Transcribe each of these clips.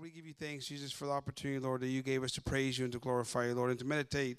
Lord, we give you thanks, Jesus, for the opportunity, Lord, that you gave us to praise you and to glorify you, Lord, and to meditate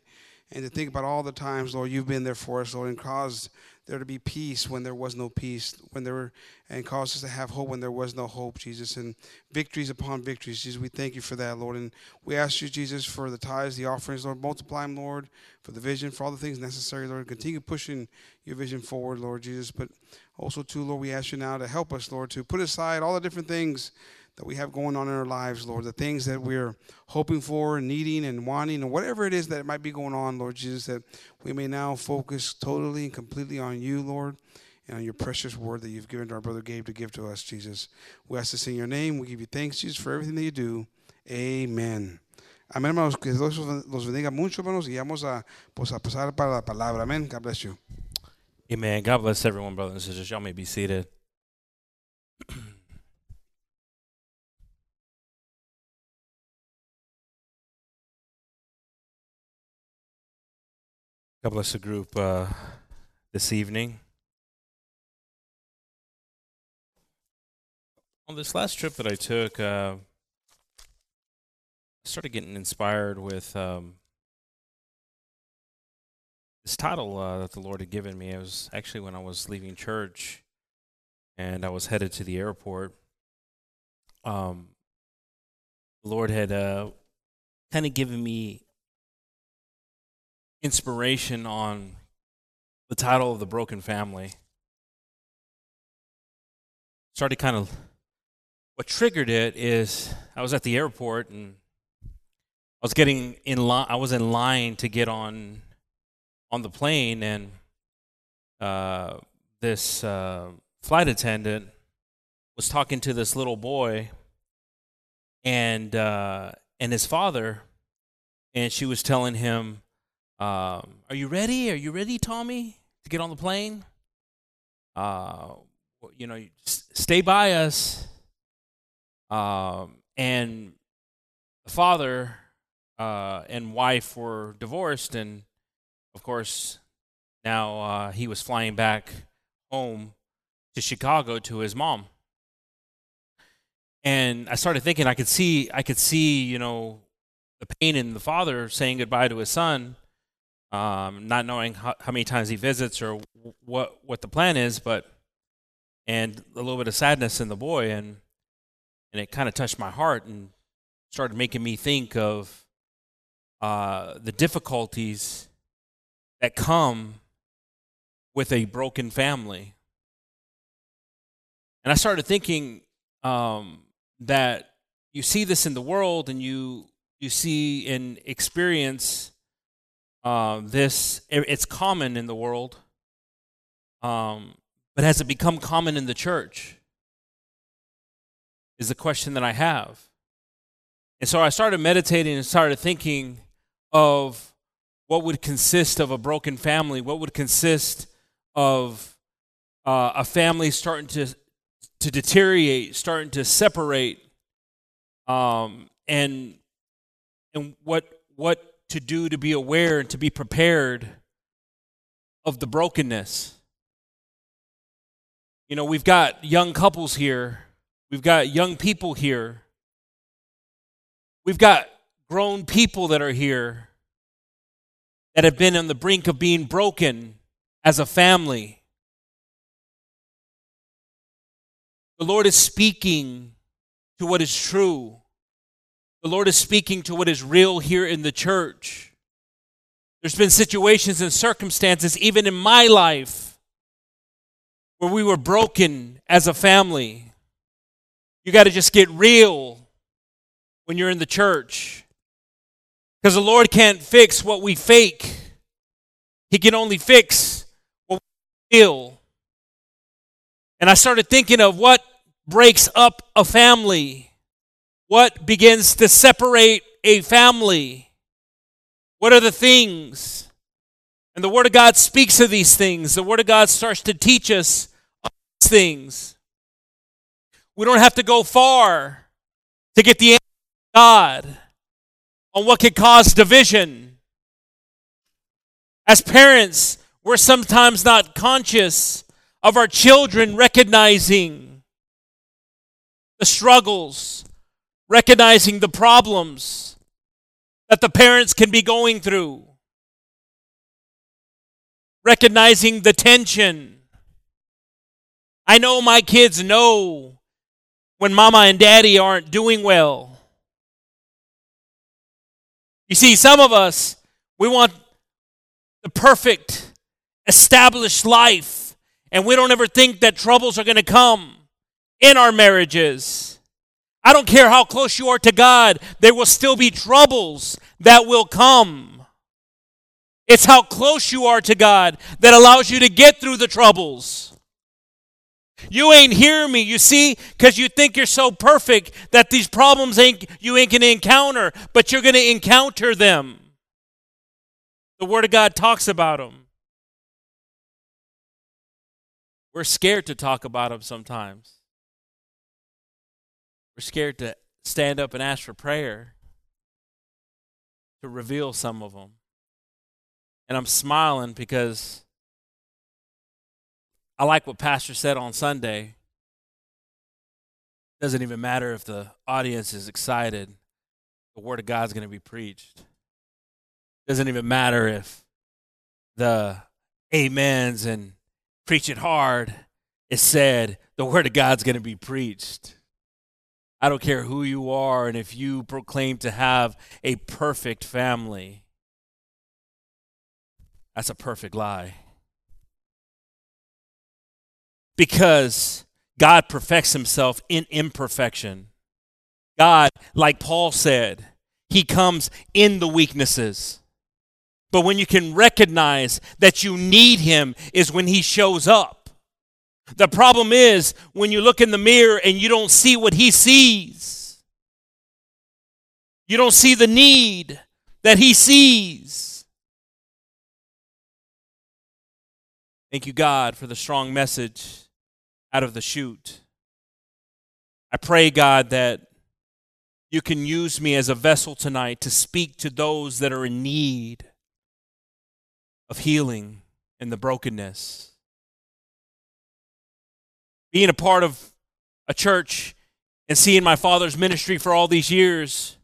and to think about all the times, Lord, you've been there for us, Lord, and caused there to be peace when there was no peace, when there were, and caused us to have hope when there was no hope, Jesus, and victories upon victories, Jesus. We thank you for that, Lord, and we ask you, Jesus, for the tithes, the offerings, Lord, multiply them, Lord, for the vision, for all the things necessary, Lord. Continue pushing your vision forward, Lord Jesus, but also, too, Lord, we ask you now to help us, Lord, to put aside all the different things that we have going on in our lives, Lord, the things that we're hoping for, and needing, and wanting, and whatever it is that might be going on, Lord Jesus, that we may now focus totally and completely on you, Lord, and on your precious word that you've given to our brother Gabe to give to us, Jesus. We ask this in your name. We give you thanks, Jesus, for everything that you do. Amen. Amén, hermanos. Que Dios los bendiga mucho, hermanos, y vamos a, pues, a pasar para la palabra. Amén. God bless you. Amen. God bless everyone, brothers and sisters. Y'all may be seated. God bless the group uh, this evening. On this last trip that I took, uh, I started getting inspired with um, this title uh, that the Lord had given me. It was actually when I was leaving church and I was headed to the airport. Um, the Lord had uh, kind of given me inspiration on the title of the broken family. Started kind of what triggered it is i was at the airport and i was getting in line i was in line to get on on the plane and uh, this uh, flight attendant was talking to this little boy and uh, and his father and she was telling him um, are you ready? Are you ready, Tommy, to get on the plane? Uh, you know, stay by us. Um, and the father uh, and wife were divorced, and of course, now uh, he was flying back home to Chicago to his mom. And I started thinking I could see I could see, you know, the pain in the father saying goodbye to his son um, not knowing how, how, many times he visits or what what the plan is, but and a little bit of sadness in the boy, and and it kind of touched my heart and started making me think of uh, the difficulties that come with a broken family, and I started thinking um, that you see this in the world, and you you see and experience uh, this it's common in the world, um, but has it become common in the church? Is the question that I have. And so I started meditating and started thinking of what would consist of a broken family, what would consist of uh, a family starting to to deteriorate, starting to separate, um, and and what what to do to be aware and to be prepared of the brokenness. You know, we've got young couples here, we've got young people here, we've got grown people that are here that have been on the brink of being broken as a family. The Lord is speaking to what is true. The Lord is speaking to what is real here in the church. There's been situations and circumstances, even in my life, where we were broken as a family. You got to just get real when you're in the church. Because the Lord can't fix what we fake, He can only fix what we feel. And I started thinking of what breaks up a family what begins to separate a family? What are the things? And the Word of God speaks of these things. The Word of God starts to teach us these things. We don't have to go far to get the answer of God on what could cause division. As parents, we're sometimes not conscious of our children recognizing the struggles recognizing the problems that the parents can be going through, recognizing the tension. I know my kids know when mama and daddy aren't doing well. You see, some of us, we want the perfect, established life, and we don't ever think that troubles are going to come in our marriages. I don't care how close you are to God, there will still be troubles that will come. It's how close you are to God that allows you to get through the troubles. You ain't hear me, you see, because you think you're so perfect that these problems ain't you ain't gonna encounter, but you're gonna encounter them. The Word of God talks about them. We're scared to talk about them sometimes. We're scared to stand up and ask for prayer to reveal some of them. And I'm smiling because I like what Pastor said on Sunday. It Doesn't even matter if the audience is excited, the Word of God's going to be preached. It Doesn't even matter if the amens and preach it hard is said, the Word of God's going to be preached. I don't care who you are and if you proclaim to have a perfect family. That's a perfect lie. Because God perfects himself in imperfection. God, like Paul said, he comes in the weaknesses. But when you can recognize that you need him is when he shows up. The problem is when you look in the mirror and you don't see what he sees. You don't see the need that he sees. Thank you, God, for the strong message out of the chute. I pray, God, that you can use me as a vessel tonight to speak to those that are in need of healing and the brokenness being a part of a church and seeing my father's ministry for all these years,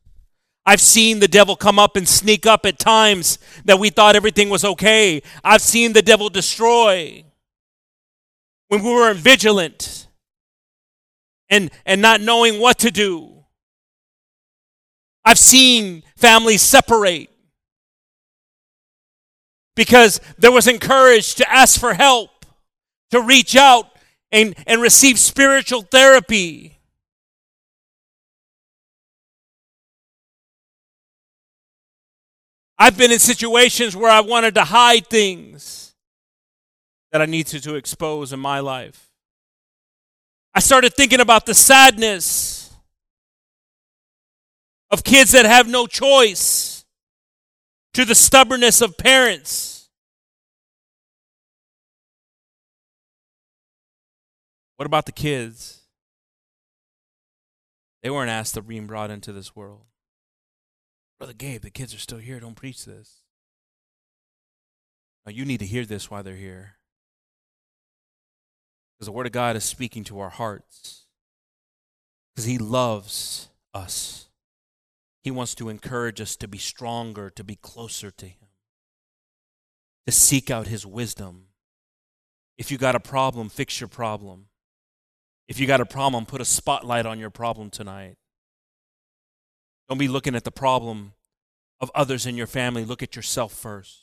I've seen the devil come up and sneak up at times that we thought everything was okay. I've seen the devil destroy when we weren't vigilant and, and not knowing what to do. I've seen families separate because there was encouraged to ask for help, to reach out and, and receive spiritual therapy. I've been in situations where I wanted to hide things that I needed to expose in my life. I started thinking about the sadness of kids that have no choice, to the stubbornness of parents What about the kids? They weren't asked to be brought into this world. Brother Gabe, the kids are still here. Don't preach this. Now, you need to hear this while they're here. Because the Word of God is speaking to our hearts. Because He loves us. He wants to encourage us to be stronger, to be closer to Him, to seek out His wisdom. If you got a problem, fix your problem. If you got a problem, put a spotlight on your problem tonight. Don't be looking at the problem of others in your family. Look at yourself first.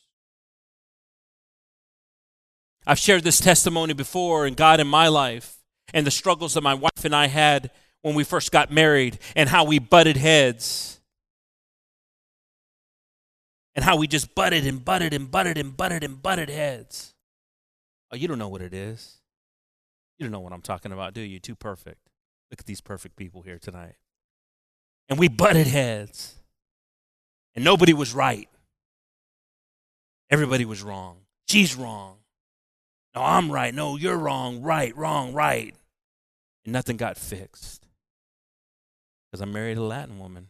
I've shared this testimony before in God in my life and the struggles that my wife and I had when we first got married and how we butted heads. And how we just butted and butted and butted and butted and butted heads. Oh, you don't know what it is. You don't know what I'm talking about, do you? Too perfect. Look at these perfect people here tonight. And we butted heads. And nobody was right. Everybody was wrong. She's wrong. No, I'm right. No, you're wrong. Right, wrong, right. And nothing got fixed. Because I married a Latin woman.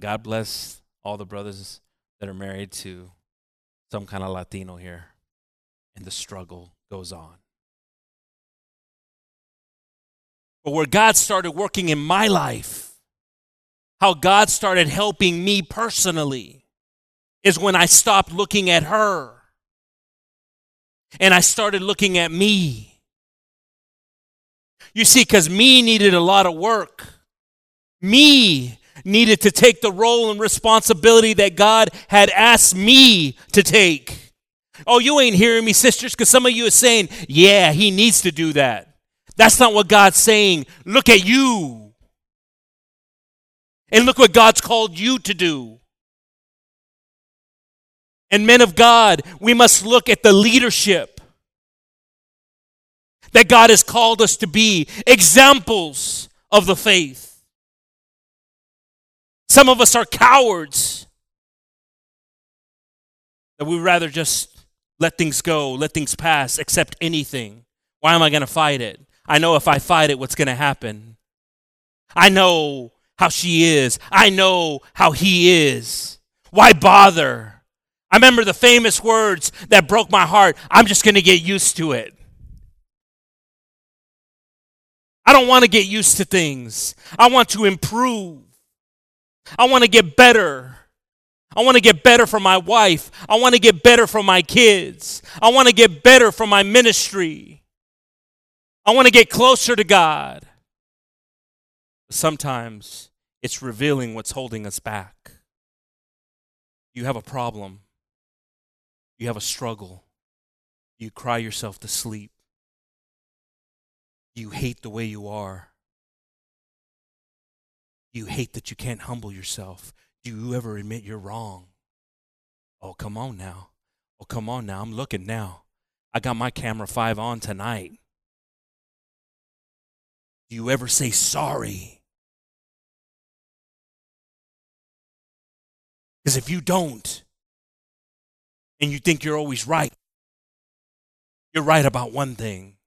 God bless all the brothers that are married to some kind of Latino here and the struggle goes on. But where God started working in my life, how God started helping me personally, is when I stopped looking at her and I started looking at me. You see, because me needed a lot of work. Me needed to take the role and responsibility that God had asked me to take. Oh, you ain't hearing me, sisters, because some of you are saying, yeah, he needs to do that. That's not what God's saying. Look at you. And look what God's called you to do. And men of God, we must look at the leadership that God has called us to be, examples of the faith. Some of us are cowards that we'd rather just let things go, let things pass, accept anything. Why am I going to fight it? I know if I fight it, what's going to happen. I know how she is. I know how he is. Why bother? I remember the famous words that broke my heart. I'm just going to get used to it. I don't want to get used to things. I want to improve. I want to get better. I want to get better for my wife. I want to get better for my kids. I want to get better for my ministry. I want to get closer to God. Sometimes it's revealing what's holding us back. You have a problem. You have a struggle. You cry yourself to sleep. You hate the way you are. You hate that you can't humble yourself. Do you ever admit you're wrong? Oh, come on now. Oh, come on now. I'm looking now. I got my camera five on tonight. Do you ever say sorry? Because if you don't, and you think you're always right, you're right about one thing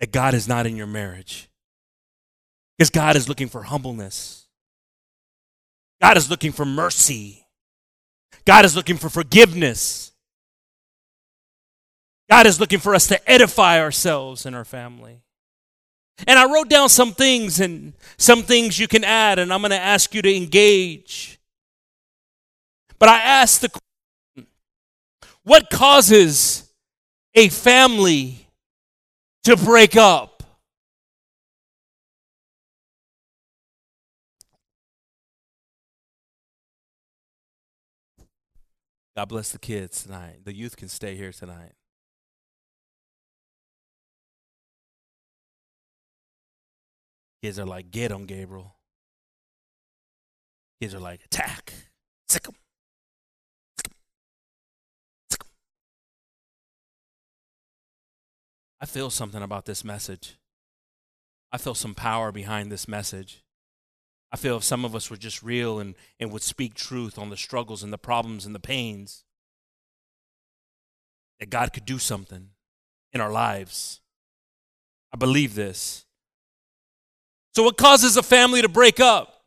that God is not in your marriage. Because God is looking for humbleness, God is looking for mercy, God is looking for forgiveness. God is looking for us to edify ourselves and our family. And I wrote down some things and some things you can add, and I'm going to ask you to engage. But I asked the question what causes a family to break up? God bless the kids tonight. The youth can stay here tonight. Kids are like, get them, Gabriel. Kids are like, attack. Sick them. I feel something about this message. I feel some power behind this message. I feel if some of us were just real and, and would speak truth on the struggles and the problems and the pains, that God could do something in our lives. I believe this. So, what causes a family to break up?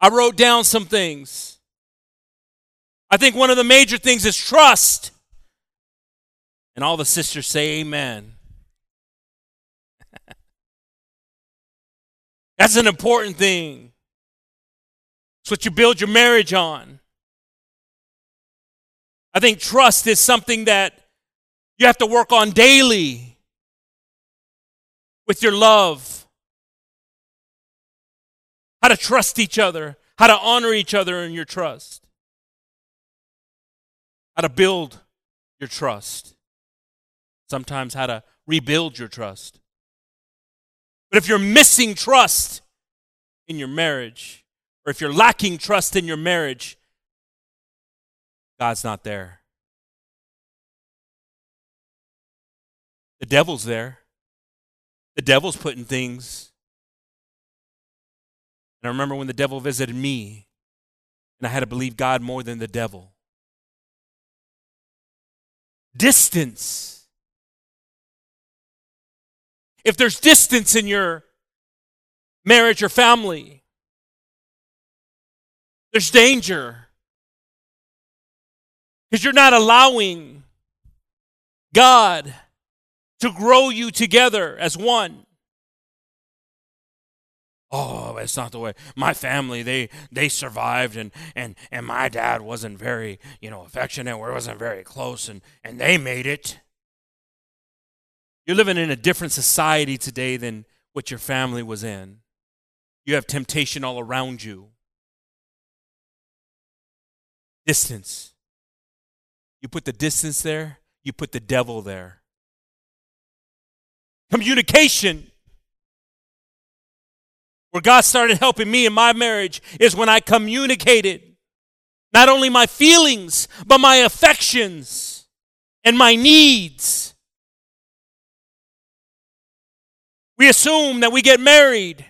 I wrote down some things. I think one of the major things is trust. And all the sisters say, Amen. That's an important thing. It's what you build your marriage on. I think trust is something that you have to work on daily with your love how to trust each other, how to honor each other in your trust, how to build your trust, sometimes how to rebuild your trust. But if you're missing trust in your marriage, or if you're lacking trust in your marriage, God's not there. The devil's there. The devil's putting things and I remember when the devil visited me, and I had to believe God more than the devil. Distance. If there's distance in your marriage or family, there's danger. Because you're not allowing God to grow you together as one. Oh, it's not the way. My family, they they survived and and and my dad wasn't very, you know, affectionate or wasn't very close and and they made it. You're living in a different society today than what your family was in. You have temptation all around you. Distance. You put the distance there, you put the devil there. Communication. Where God started helping me in my marriage is when I communicated not only my feelings, but my affections and my needs. We assume that we get married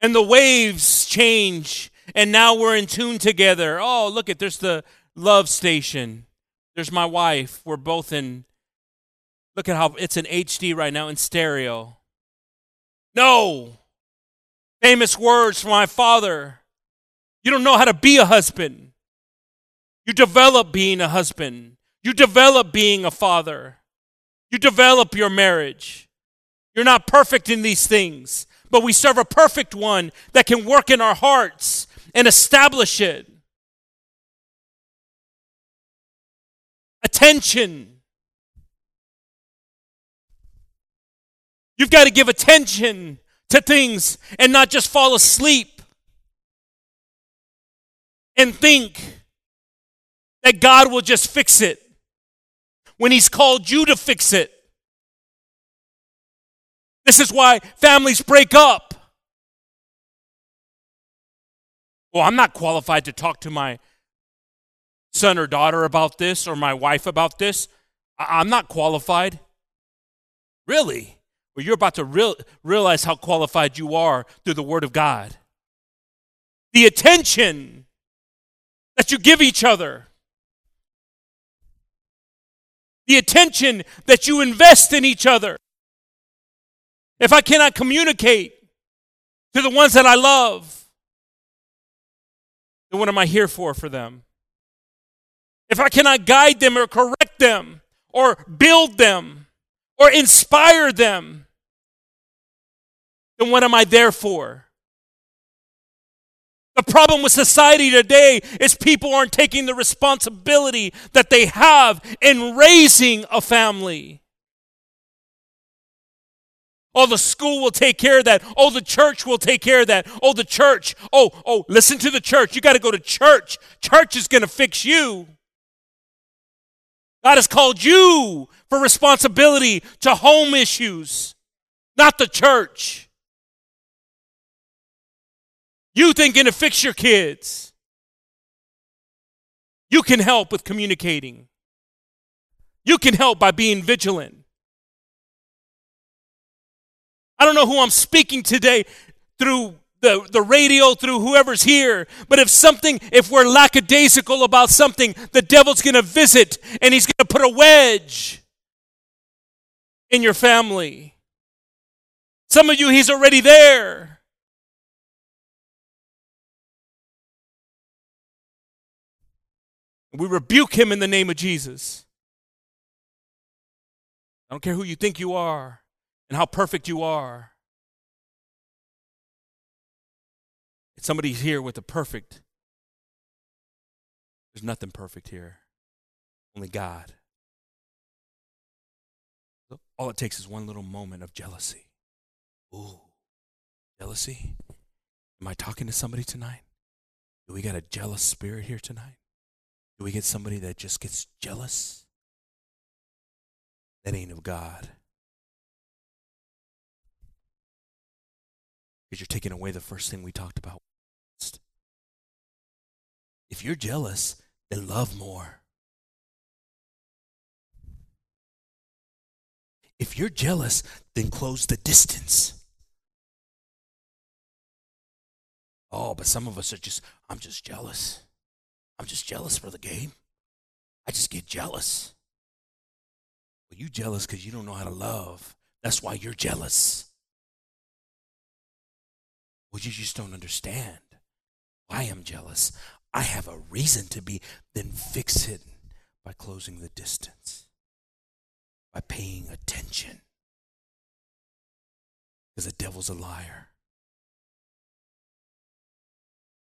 and the waves change and now we're in tune together. Oh, look at there's the love station. There's my wife. We're both in Look at how it's in HD right now in stereo. No. Famous words from my father. You don't know how to be a husband. You develop being a husband. You develop being a father. You develop your marriage. You're not perfect in these things, but we serve a perfect one that can work in our hearts and establish it. Attention. You've got to give attention to things and not just fall asleep and think that God will just fix it when He's called you to fix it. This is why families break up. Well, I'm not qualified to talk to my son or daughter about this or my wife about this. I- am not qualified. Really? Well, you're about to real, realize how qualified you are through the Word of God. The attention that you give each other, the attention that you invest in each other. If I cannot communicate to the ones that I love, then what am I here for for them? If I cannot guide them or correct them or build them or inspire them, then what am I there for? The problem with society today is people aren't taking the responsibility that they have in raising a family. Oh, the school will take care of that. Oh, the church will take care of that. Oh, the church. Oh, oh, listen to the church. You got to go to church. Church is going to fix you. God has called you for responsibility to home issues, not the church. You thinking to fix your kids. You can help with communicating. You can help by being vigilant. I don't know who I'm speaking today through the, the radio, through whoever's here. But if something, if we're lackadaisical about something, the devil's going to visit and he's going to put a wedge in your family. Some of you, he's already there. We rebuke him in the name of Jesus. I don't care who you think you are and how perfect you are. It's somebody here with a perfect. There's nothing perfect here. Only God. All it takes is one little moment of jealousy. Ooh, jealousy? Am I talking to somebody tonight? Do we got a jealous spirit here tonight? Do we get somebody that just gets jealous? That ain't of God. Because you're taking away the first thing we talked about. If you're jealous, then love more. If you're jealous, then close the distance. Oh, but some of us are just, I'm just jealous. I'm just jealous for the game. I just get jealous. Well, you jealous because you don't know how to love. That's why you're jealous. Well, you just don't understand why I'm jealous. I have a reason to be. Then fix it by closing the distance. by paying attention. Because the devil's a liar.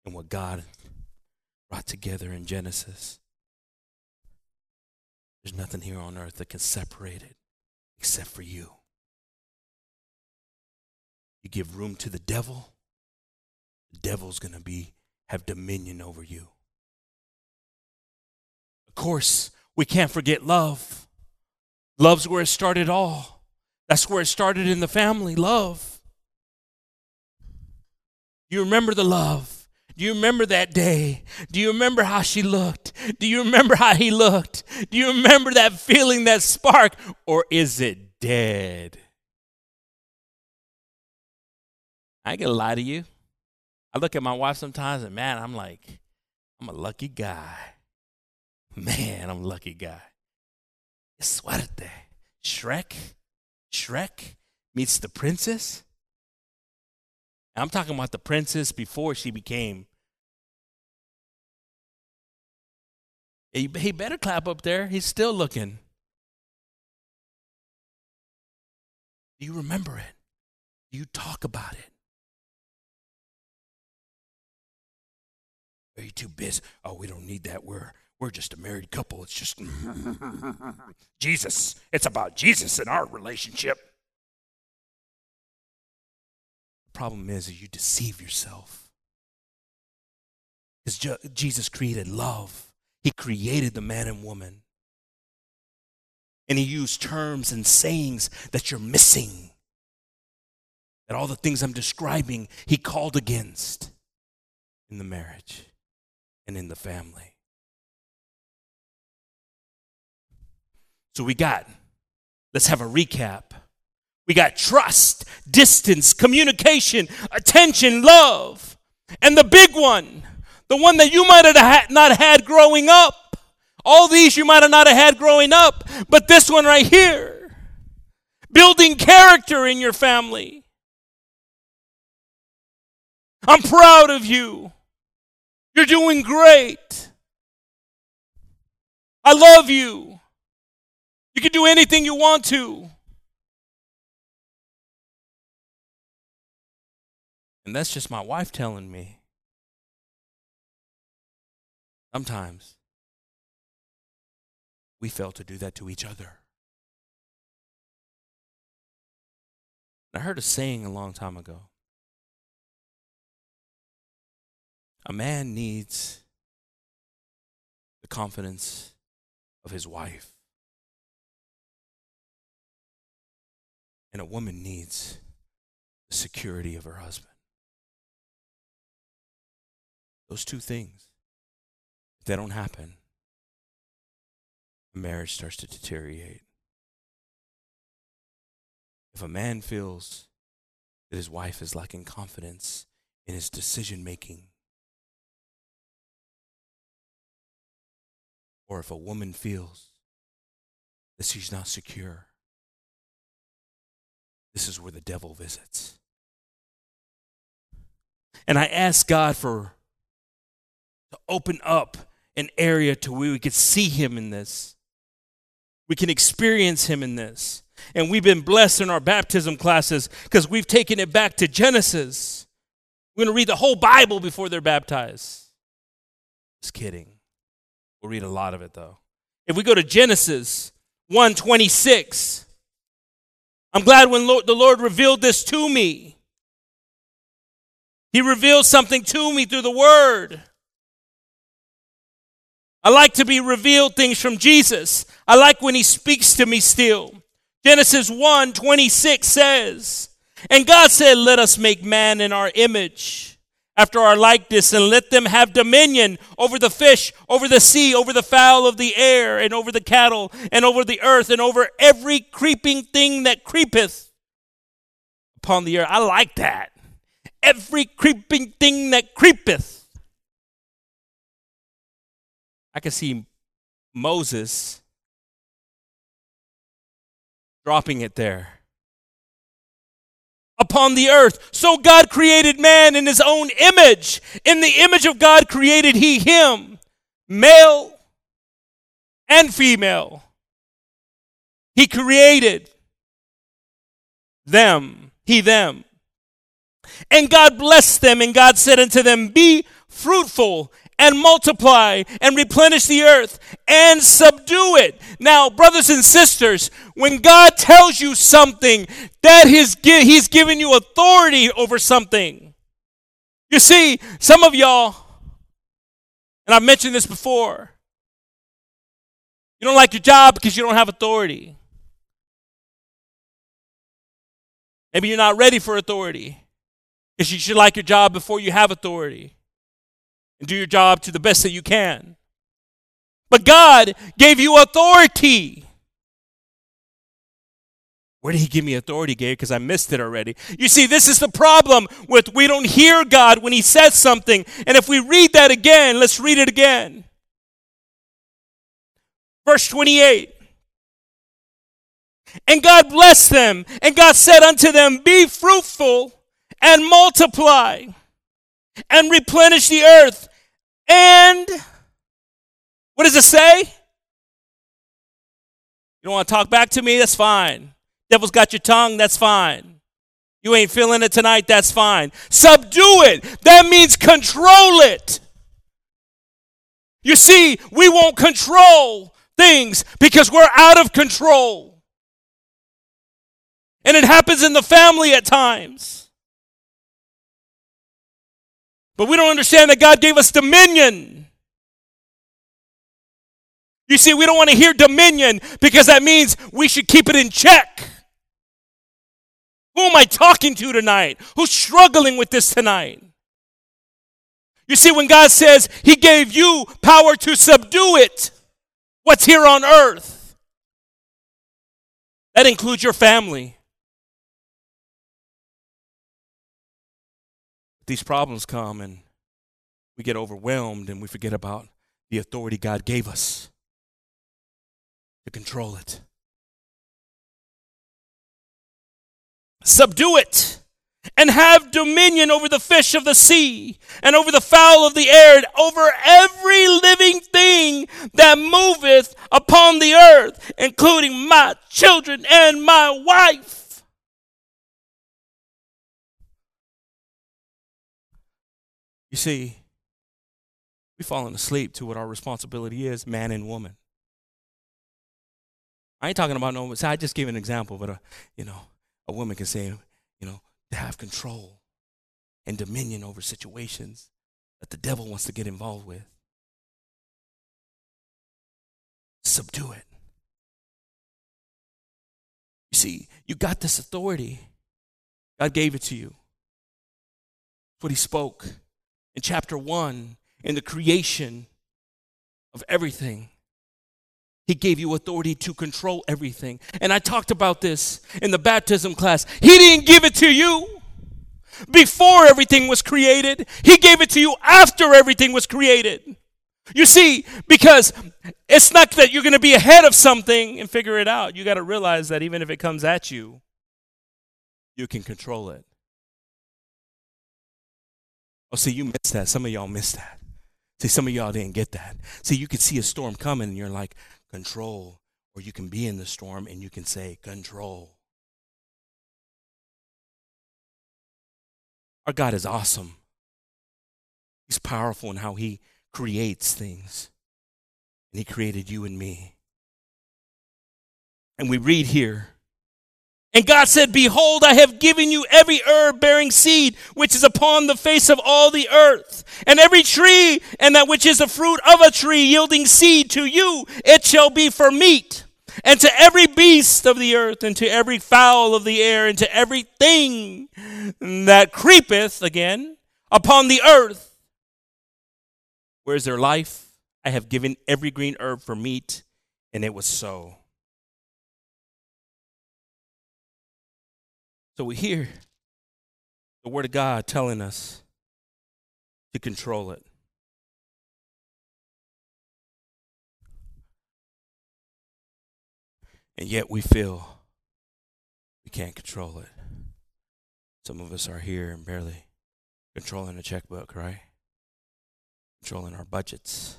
And what God brought together in Genesis, there's nothing here on earth that can separate it except for you. You give room to the devil, devil's going to be have dominion over you. Of course, we can't forget love. Love's where it started all. That's where it started in the family, love. You remember the love? Do you remember that day? Do you remember how she looked? Do you remember how he looked? Do you remember that feeling, that spark? Or is it dead? I ain't gonna lie to you. I look at my wife sometimes and man, I'm like, I'm a lucky guy. Man, I'm a lucky guy. Suerte. Shrek, Shrek meets the princess. I'm talking about the princess before she became. He, better clap up there. He's still looking. Do you remember it? Do you talk about it? Are you too busy? Oh, we don't need that. We're we're just a married couple. It's just Jesus. It's about Jesus and our relationship. The problem is that you deceive yourself. Because Jesus created love, He created the man and woman. And He used terms and sayings that you're missing. That all the things I'm describing, He called against in the marriage and in the family. So we got, let's have a recap. We got trust, distance, communication, attention, love. And the big one, the one that you might have not had growing up. All these you might have not have had growing up, but this one right here, building character in your family. I'm proud of you. You're doing great. I love you. You can do anything you want to. And that's just my wife telling me. Sometimes we fail to do that to each other. I heard a saying a long time ago A man needs the confidence of his wife. And a woman needs the security of her husband. Those two things, if they don't happen, marriage starts to deteriorate. If a man feels that his wife is lacking confidence in his decision making, or if a woman feels that she's not secure, this is where the devil visits. And I ask God for to open up an area to where we could see him in this. We can experience him in this. And we've been blessed in our baptism classes because we've taken it back to Genesis. We're going to read the whole Bible before they're baptized. Just kidding. We'll read a lot of it though. If we go to Genesis 126, I'm glad when the Lord revealed this to me. He revealed something to me through the word. I like to be revealed things from Jesus. I like when he speaks to me still. Genesis 1 26 says, And God said, Let us make man in our image after our likeness, and let them have dominion over the fish, over the sea, over the fowl of the air, and over the cattle, and over the earth, and over every creeping thing that creepeth upon the earth. I like that. Every creeping thing that creepeth. I can see Moses dropping it there upon the earth. So God created man in his own image. In the image of God created he him, male and female. He created them, he, them. And God blessed them, and God said unto them, Be fruitful and multiply and replenish the earth and subdue it. Now, brothers and sisters, when God tells you something, that he's, he's giving you authority over something. You see, some of y'all, and I've mentioned this before, you don't like your job because you don't have authority. Maybe you're not ready for authority because you should like your job before you have authority and do your job to the best that you can. But God gave you authority. Where did he give me authority, Gabe? Because I missed it already. You see, this is the problem with we don't hear God when he says something. And if we read that again, let's read it again. Verse 28. And God blessed them, and God said unto them, Be fruitful and multiply and replenish the earth. And what does it say? You don't want to talk back to me? That's fine. Devil's got your tongue? That's fine. You ain't feeling it tonight? That's fine. Subdue it. That means control it. You see, we won't control things because we're out of control. And it happens in the family at times. But we don't understand that God gave us dominion. You see, we don't want to hear dominion because that means we should keep it in check. Who am I talking to tonight? Who's struggling with this tonight? You see, when God says He gave you power to subdue it, what's here on earth? That includes your family. These problems come and we get overwhelmed and we forget about the authority God gave us to control it. Subdue it and have dominion over the fish of the sea and over the fowl of the air and over every living thing that moveth upon the earth, including my children and my wife. You see, we've fallen asleep to what our responsibility is, man and woman. I ain't talking about no. So I just gave an example, but uh, you know, a woman can say, you know, to have control and dominion over situations that the devil wants to get involved with. Subdue it. You see, you got this authority. God gave it to you. what he spoke in chapter 1 in the creation of everything. He gave you authority to control everything. And I talked about this in the baptism class. He didn't give it to you before everything was created, He gave it to you after everything was created. You see, because it's not that you're going to be ahead of something and figure it out. You got to realize that even if it comes at you, you can control it. Oh, see, you missed that. Some of y'all missed that. See, some of y'all didn't get that. See, you could see a storm coming and you're like, control. Or you can be in the storm and you can say, control. Our God is awesome. He's powerful in how He creates things. And He created you and me. And we read here and God said, Behold, I have given you every herb bearing seed, which is upon the face of all the earth, and every tree, and that which is the fruit of a tree yielding seed to you, it shall be for meat. And to every beast of the earth, and to every fowl of the air, and to everything that creepeth, again, upon the earth, where is their life? I have given every green herb for meat, and it was so. So we hear the Word of God telling us to control it. And yet we feel we can't control it. Some of us are here and barely controlling a checkbook, right? Controlling our budgets.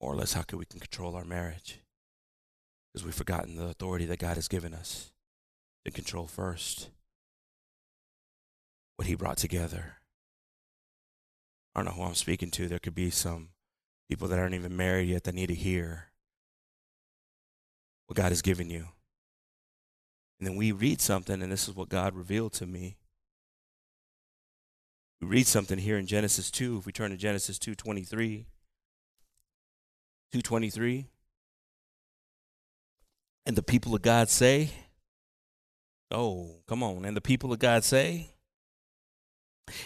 More or less, how can we can control our marriage? because we've forgotten the authority that God has given us to control first what He brought together. I don't know who I'm speaking to. There could be some people that aren't even married yet that need to hear what God has given you. And then we read something, and this is what God revealed to me. We read something here in Genesis 2. If we turn to Genesis 2:23, 2:23, and the people of God say, "Oh, come on!" And the people of God say,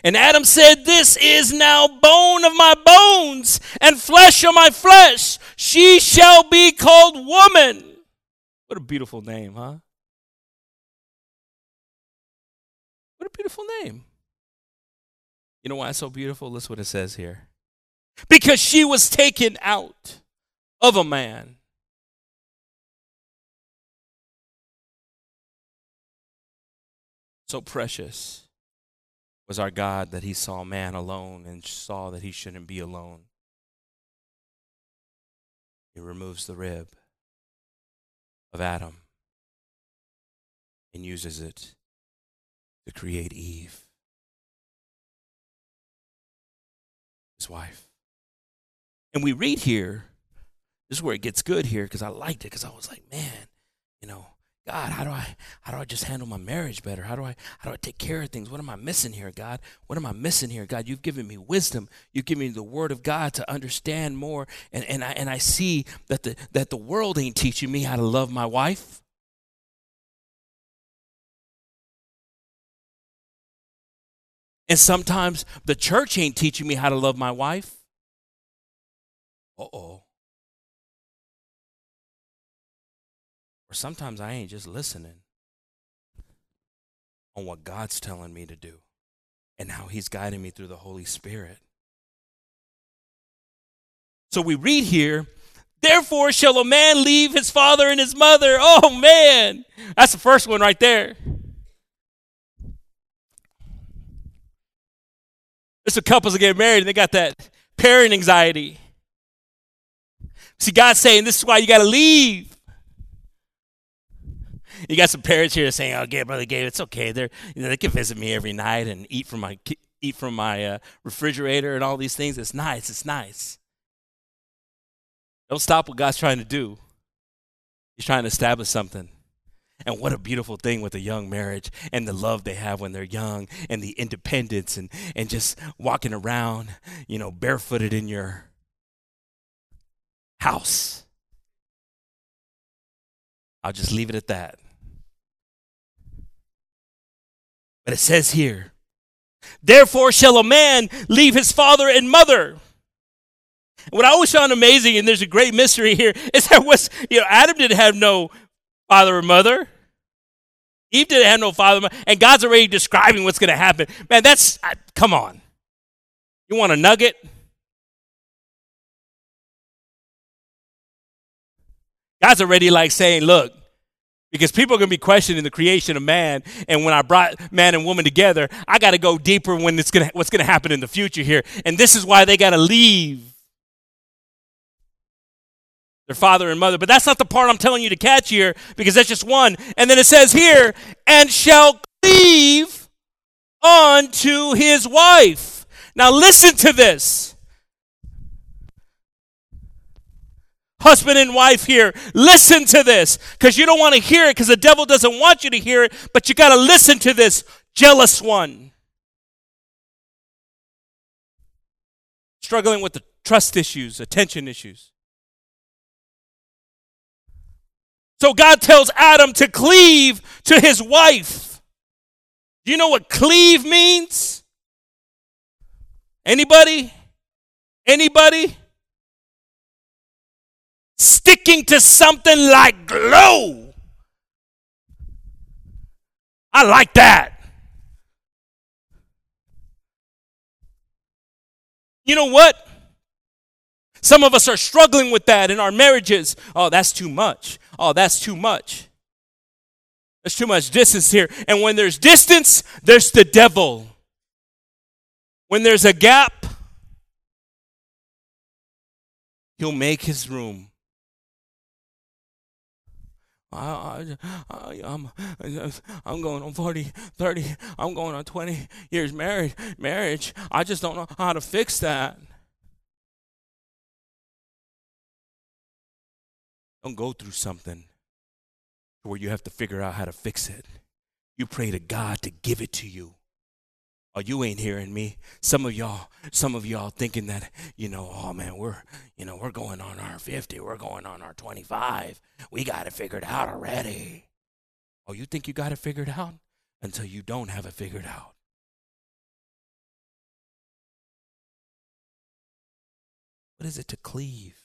and Adam said, This is now bone of my bones and flesh of my flesh. She shall be called woman. What a beautiful name, huh? What a beautiful name. You know why it's so beautiful? Listen what it says here. Because she was taken out of a man. So precious was our God that he saw man alone and saw that he shouldn't be alone. He removes the rib of Adam and uses it to create Eve, his wife. And we read here, this is where it gets good here because I liked it because I was like, man, you know, God, how do I how do I just handle my marriage better? How do I how do I take care of things? What am I missing here, God? What am I missing here, God? You've given me wisdom. You've given me the word of God to understand more. And, and I and I see that the that the world ain't teaching me how to love my wife. And sometimes the church ain't teaching me how to love my wife. Uh-oh. Or sometimes I ain't just listening on what God's telling me to do and how He's guiding me through the Holy Spirit. So we read here, therefore shall a man leave his father and his mother. Oh man, that's the first one right there. There's some couples that get married and they got that parent anxiety. See, God's saying this is why you got to leave. You got some parents here saying, "Oh, Gabe, brother Gabe, it's okay. They're you know they can visit me every night and eat from my eat from my uh, refrigerator and all these things. It's nice. It's nice. Don't stop what God's trying to do. He's trying to establish something. And what a beautiful thing with a young marriage and the love they have when they're young and the independence and, and just walking around, you know, barefooted in your house. I'll just leave it at that. But it says here, therefore shall a man leave his father and mother. What I always found amazing, and there's a great mystery here, is that was you know Adam didn't have no father or mother. Eve didn't have no father, and God's already describing what's going to happen. Man, that's come on. You want a nugget? God's already like saying, look, because people are going to be questioning the creation of man. And when I brought man and woman together, I got to go deeper when it's going to, what's going to happen in the future here. And this is why they got to leave their father and mother. But that's not the part I'm telling you to catch here because that's just one. And then it says here, and shall cleave unto his wife. Now listen to this. Husband and wife here, listen to this because you don't want to hear it because the devil doesn't want you to hear it, but you got to listen to this jealous one. Struggling with the trust issues, attention issues. So God tells Adam to cleave to his wife. Do you know what cleave means? Anybody? Anybody? Sticking to something like glue. I like that. You know what? Some of us are struggling with that in our marriages. Oh, that's too much. Oh, that's too much. There's too much distance here. And when there's distance, there's the devil. When there's a gap, he'll make his room. I, I, I'm, I'm going on 40, 30, I'm going on 20 years married, marriage. I just don't know how to fix that. Don't go through something where you have to figure out how to fix it. You pray to God to give it to you. Oh, you ain't hearing me. Some of y'all, some of y'all thinking that, you know, oh man, we're, you know, we're going on our 50, we're going on our 25. We got it figured out already. Oh, you think you got it figured out? Until you don't have it figured out. What is it to cleave?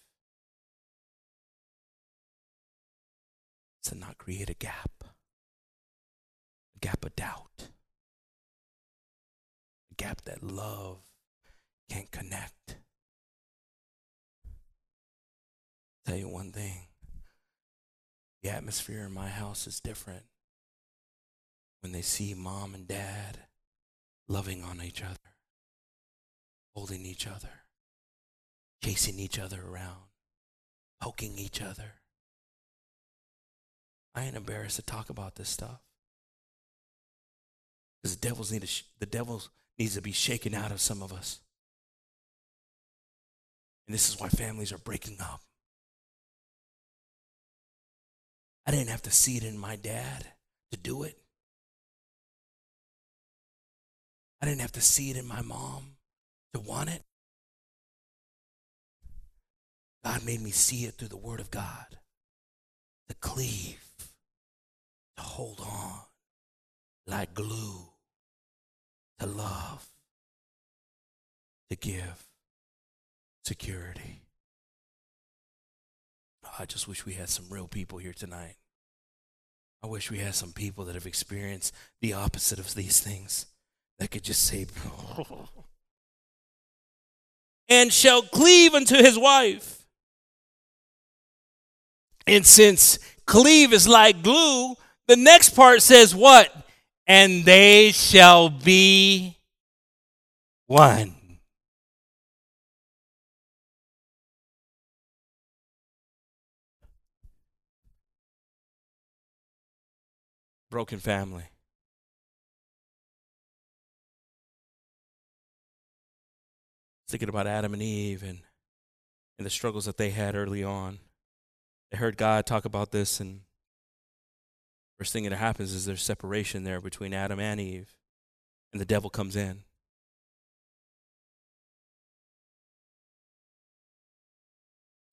To not create a gap, a gap of doubt gap that love can't connect. Tell you one thing the atmosphere in my house is different when they see mom and dad loving on each other, holding each other, chasing each other around, poking each other. I ain't embarrassed to talk about this stuff. Because the devils need to sh- the devils needs to be shaken out of some of us. And this is why families are breaking up. I didn't have to see it in my dad to do it. I didn't have to see it in my mom to want it. God made me see it through the Word of God to cleave, to hold on like glue to love, to give security. I just wish we had some real people here tonight. I wish we had some people that have experienced the opposite of these things that could just say, and shall cleave unto his wife. And since cleave is like glue, the next part says what? And they shall be one. Broken family. Thinking about Adam and Eve and, and the struggles that they had early on. I heard God talk about this and First thing that happens is there's separation there between Adam and Eve, and the devil comes in.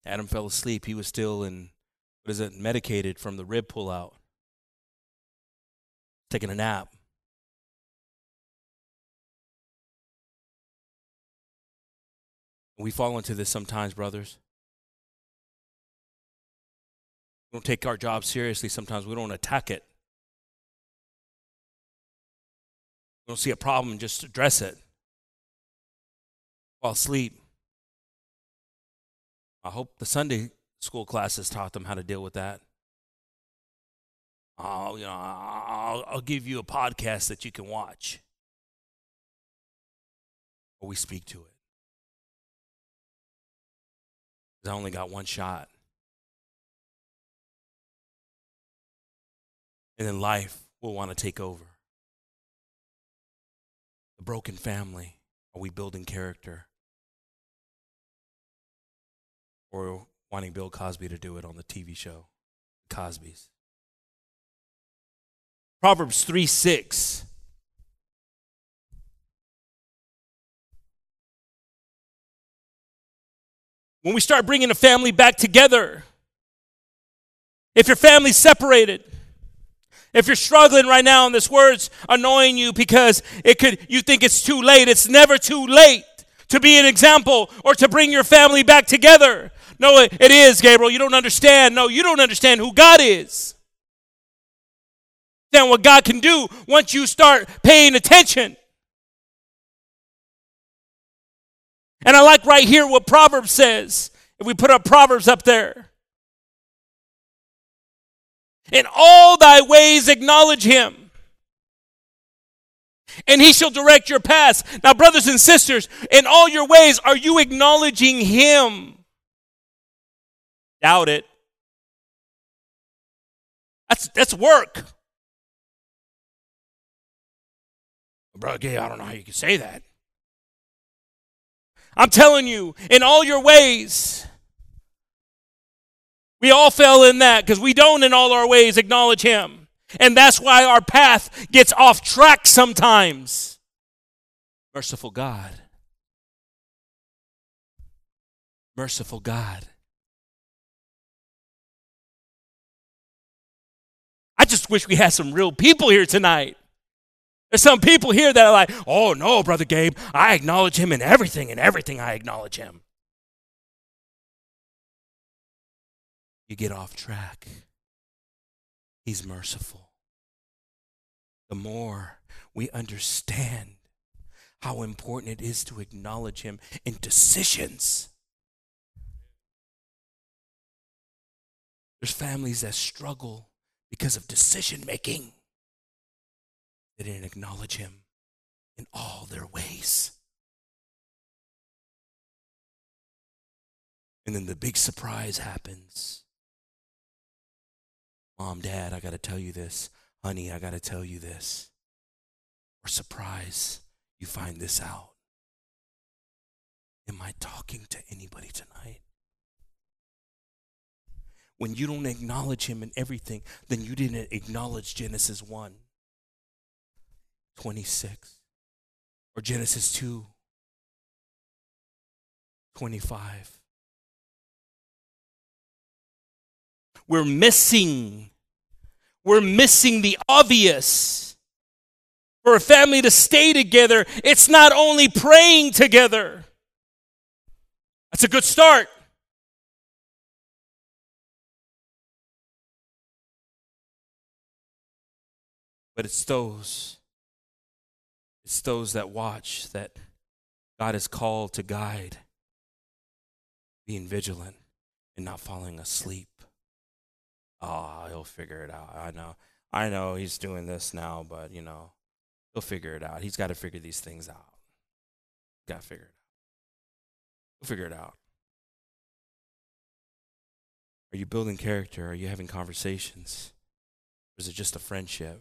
Adam fell asleep. He was still in, what is it, medicated from the rib pullout, taking a nap. We fall into this sometimes, brothers. Don't take our job seriously sometimes. We don't attack it. We don't see a problem and just address it. Fall asleep. I hope the Sunday school classes taught them how to deal with that. I'll, you know, I'll, I'll give you a podcast that you can watch. Or we speak to it. I only got one shot. And then life will want to take over. The broken family. Are we building character? Or wanting Bill Cosby to do it on the TV show? Cosby's. Proverbs 3 6. When we start bringing a family back together, if your family's separated, if you're struggling right now and this word's annoying you because it could you think it's too late, it's never too late to be an example or to bring your family back together. No, it, it is, Gabriel. You don't understand. No, you don't understand who God is. Then what God can do once you start paying attention. And I like right here what Proverbs says. If we put up Proverbs up there. In all thy ways acknowledge him. And he shall direct your paths. Now, brothers and sisters, in all your ways, are you acknowledging him? Doubt it. That's that's work. Brother Gabe, I don't know how you can say that. I'm telling you, in all your ways, we all fell in that because we don't, in all our ways, acknowledge Him. And that's why our path gets off track sometimes. Merciful God. Merciful God. I just wish we had some real people here tonight. There's some people here that are like, oh no, Brother Gabe, I acknowledge him in everything, in everything I acknowledge him. You get off track. He's merciful. The more we understand how important it is to acknowledge him in decisions. There's families that struggle because of decision making. They didn't acknowledge him in all their ways. And then the big surprise happens. Mom, Dad, I got to tell you this. Honey, I got to tell you this. Or surprise, you find this out. Am I talking to anybody tonight? When you don't acknowledge him in everything, then you didn't acknowledge Genesis 1. 26 or Genesis 2 25. We're missing, we're missing the obvious. For a family to stay together, it's not only praying together. That's a good start. But it's those it's those that watch that God is called to guide, being vigilant and not falling asleep. Oh, he'll figure it out. I know. I know he's doing this now, but you know, he'll figure it out. He's got to figure these things out. Got to figure it out. He'll figure it out. Are you building character? Are you having conversations? Or is it just a friendship?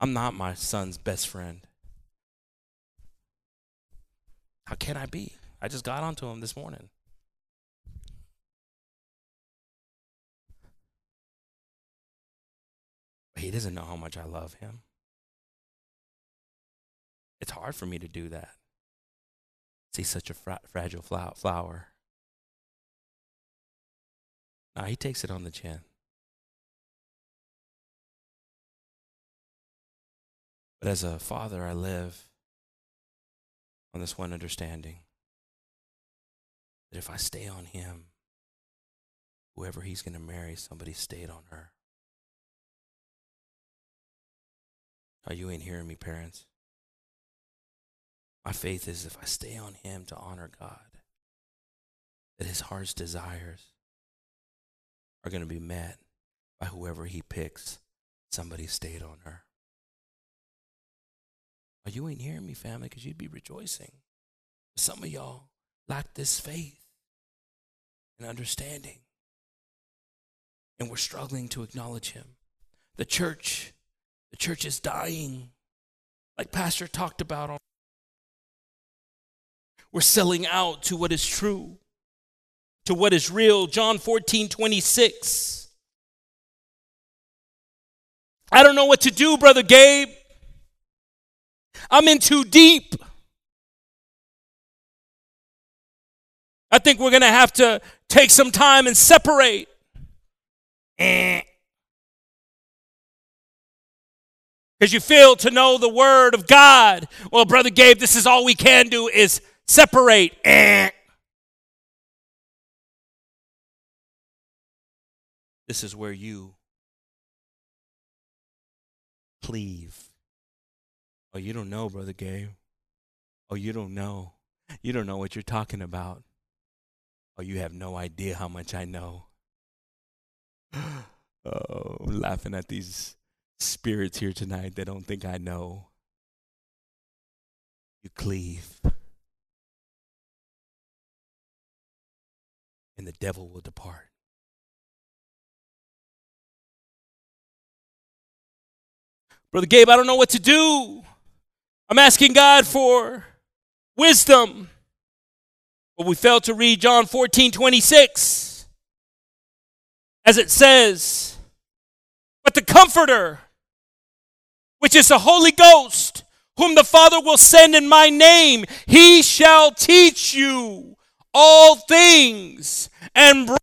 I'm not my son's best friend. How can I be? I just got onto him this morning. He doesn't know how much I love him. It's hard for me to do that. He's such a fra- fragile flower. Now he takes it on the chin. But as a father, I live on this one understanding that if I stay on him, whoever he's going to marry, somebody stayed on her. Are you ain't hearing me, parents? My faith is if I stay on him to honor God, that his heart's desires are going to be met by whoever he picks. Somebody stayed on her. Oh, you ain't hearing me, family, because you'd be rejoicing. Some of y'all lack this faith and understanding. And we're struggling to acknowledge him. The church, the church is dying. Like Pastor talked about. We're selling out to what is true, to what is real. John 14, 26. I don't know what to do, Brother Gabe. I'm in too deep. I think we're going to have to take some time and separate. Eh. Because you fail to know the word of God. Well, Brother Gabe, this is all we can do is separate. Eh. This is where you cleave. Oh, you don't know, Brother Gabe. Oh, you don't know. You don't know what you're talking about. Oh, you have no idea how much I know. oh, I'm laughing at these spirits here tonight that don't think I know. You cleave. And the devil will depart. Brother Gabe, I don't know what to do. I'm asking God for wisdom. But we failed to read John 14 26. As it says, But the Comforter, which is the Holy Ghost, whom the Father will send in my name, he shall teach you all things and bring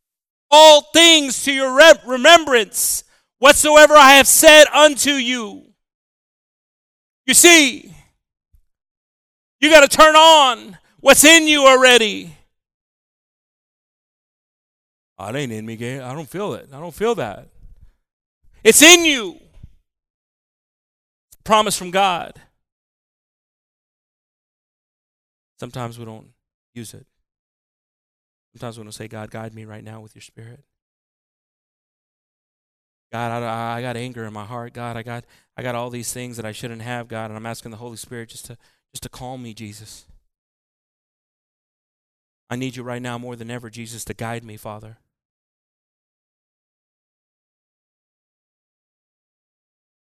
all things to your remembrance whatsoever I have said unto you. You see, you got to turn on what's in you already. Oh, it ain't in me, Gabe. I don't feel it. I don't feel that. It's in you. Promise from God. Sometimes we don't use it. Sometimes we don't say, God, guide me right now with your spirit. God, I, I got anger in my heart. God, I got I got all these things that I shouldn't have, God, and I'm asking the Holy Spirit just to just to calm me, Jesus. I need you right now more than ever, Jesus, to guide me, Father.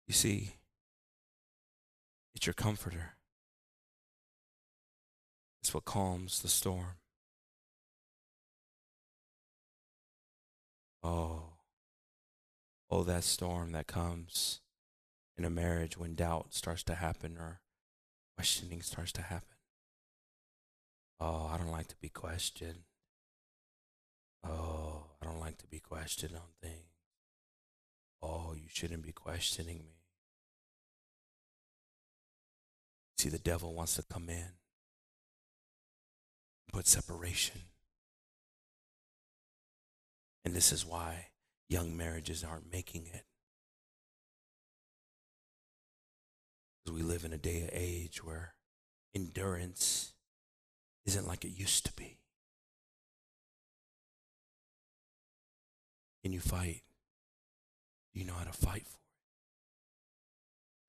You see, it's your comforter. It's what calms the storm. Oh. Oh, that storm that comes in a marriage when doubt starts to happen or questioning starts to happen. Oh, I don't like to be questioned. Oh, I don't like to be questioned on things. Oh, you shouldn't be questioning me. See, the devil wants to come in, put separation. And this is why young marriages aren't making it. Because we live in a day of age where endurance isn't like it used to be. Can you fight? You know how to fight for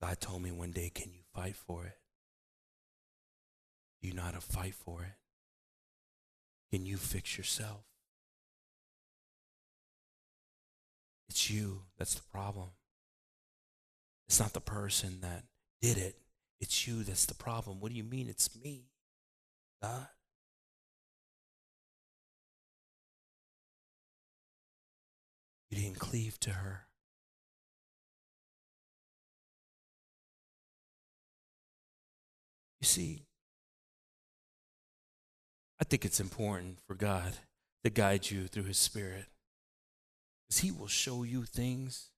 it? God told me one day, can you fight for it? You know how to fight for it? Can you fix yourself? It's you that's the problem. It's not the person that did it. It's you that's the problem. What do you mean it's me? God? You didn't cleave to her. You see, I think it's important for God to guide you through His Spirit. Because He will show you things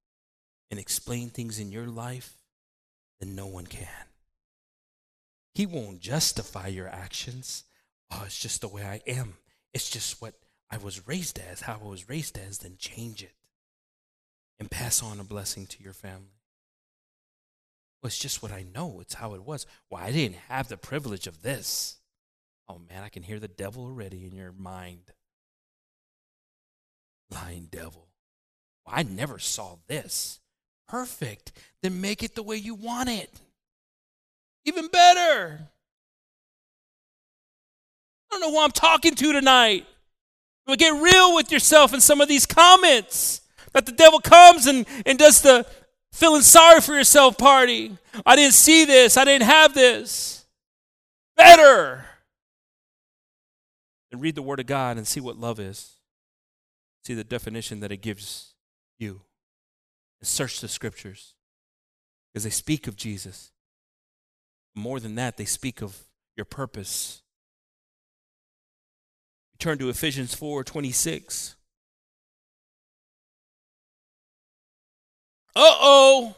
and explain things in your life that no one can. He won't justify your actions. Oh, it's just the way I am. It's just what I was raised as, how I was raised as, then change it and pass on a blessing to your family. Well, it's just what I know. It's how it was. Well, I didn't have the privilege of this. Oh man, I can hear the devil already in your mind. Lying devil. Well, I never saw this. Perfect. Then make it the way you want it. Even better. I don't know who I'm talking to tonight. But get real with yourself in some of these comments. That the devil comes and, and does the feeling sorry for yourself party. I didn't see this. I didn't have this. Better. And read the Word of God and see what love is. See the definition that it gives you. And search the scriptures because they speak of Jesus. More than that, they speak of your purpose. turn to Ephesians 4 26. Uh oh.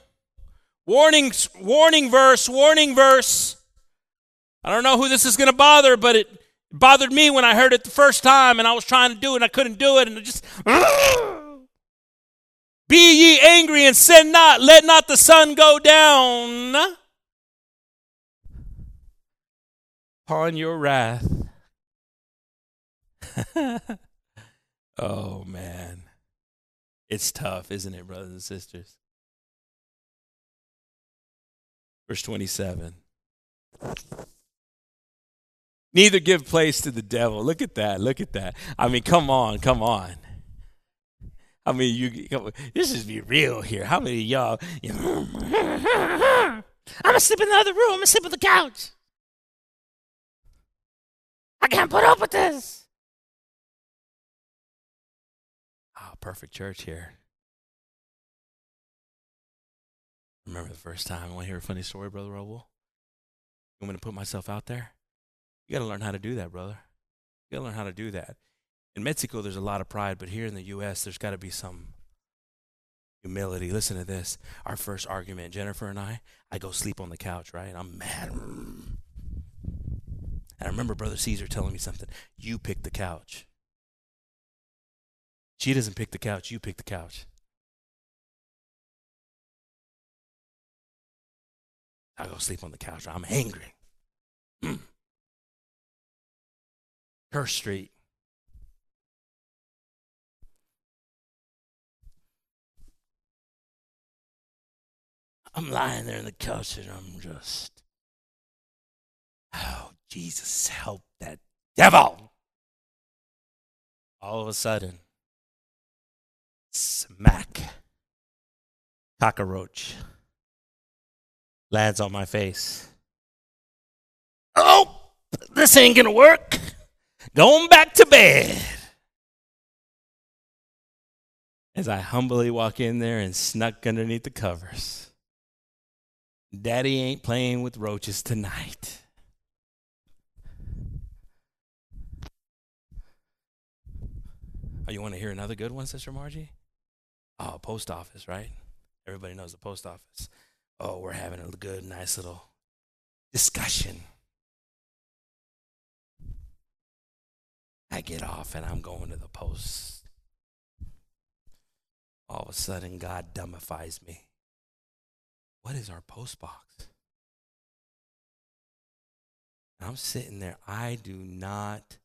Warning, warning verse, warning verse. I don't know who this is going to bother, but it bothered me when I heard it the first time and I was trying to do it and I couldn't do it and it just. Be ye angry and sin not, let not the sun go down upon your wrath. oh, man. It's tough, isn't it, brothers and sisters? Verse 27. Neither give place to the devil. Look at that. Look at that. I mean, come on, come on. I mean, you. This is be real here. How many y'all? You know, gonna sleep in the other room. I'm gonna sleep on the couch. I can't put up with this. Oh, perfect church here. Remember the first time? I want to hear a funny story, Brother Roble? Want me to put myself out there? You got to learn how to do that, brother. You got to learn how to do that. In Mexico, there's a lot of pride, but here in the U.S., there's got to be some humility. Listen to this. Our first argument, Jennifer and I, I go sleep on the couch, right? And I'm mad. And I remember Brother Caesar telling me something. You pick the couch. She doesn't pick the couch, you pick the couch. I go sleep on the couch. I'm angry. Mm. Church Street. I'm lying there in the couch and I'm just, oh, Jesus, help that devil. All of a sudden, smack, cockroach lands on my face. Oh, this ain't gonna work. Going back to bed. As I humbly walk in there and snuck underneath the covers. Daddy ain't playing with roaches tonight. Oh, you want to hear another good one, Sister Margie? Oh, post office, right? Everybody knows the post office. Oh, we're having a good, nice little discussion. I get off and I'm going to the post. All of a sudden, God dumbifies me. What is our post box? I'm sitting there. I do not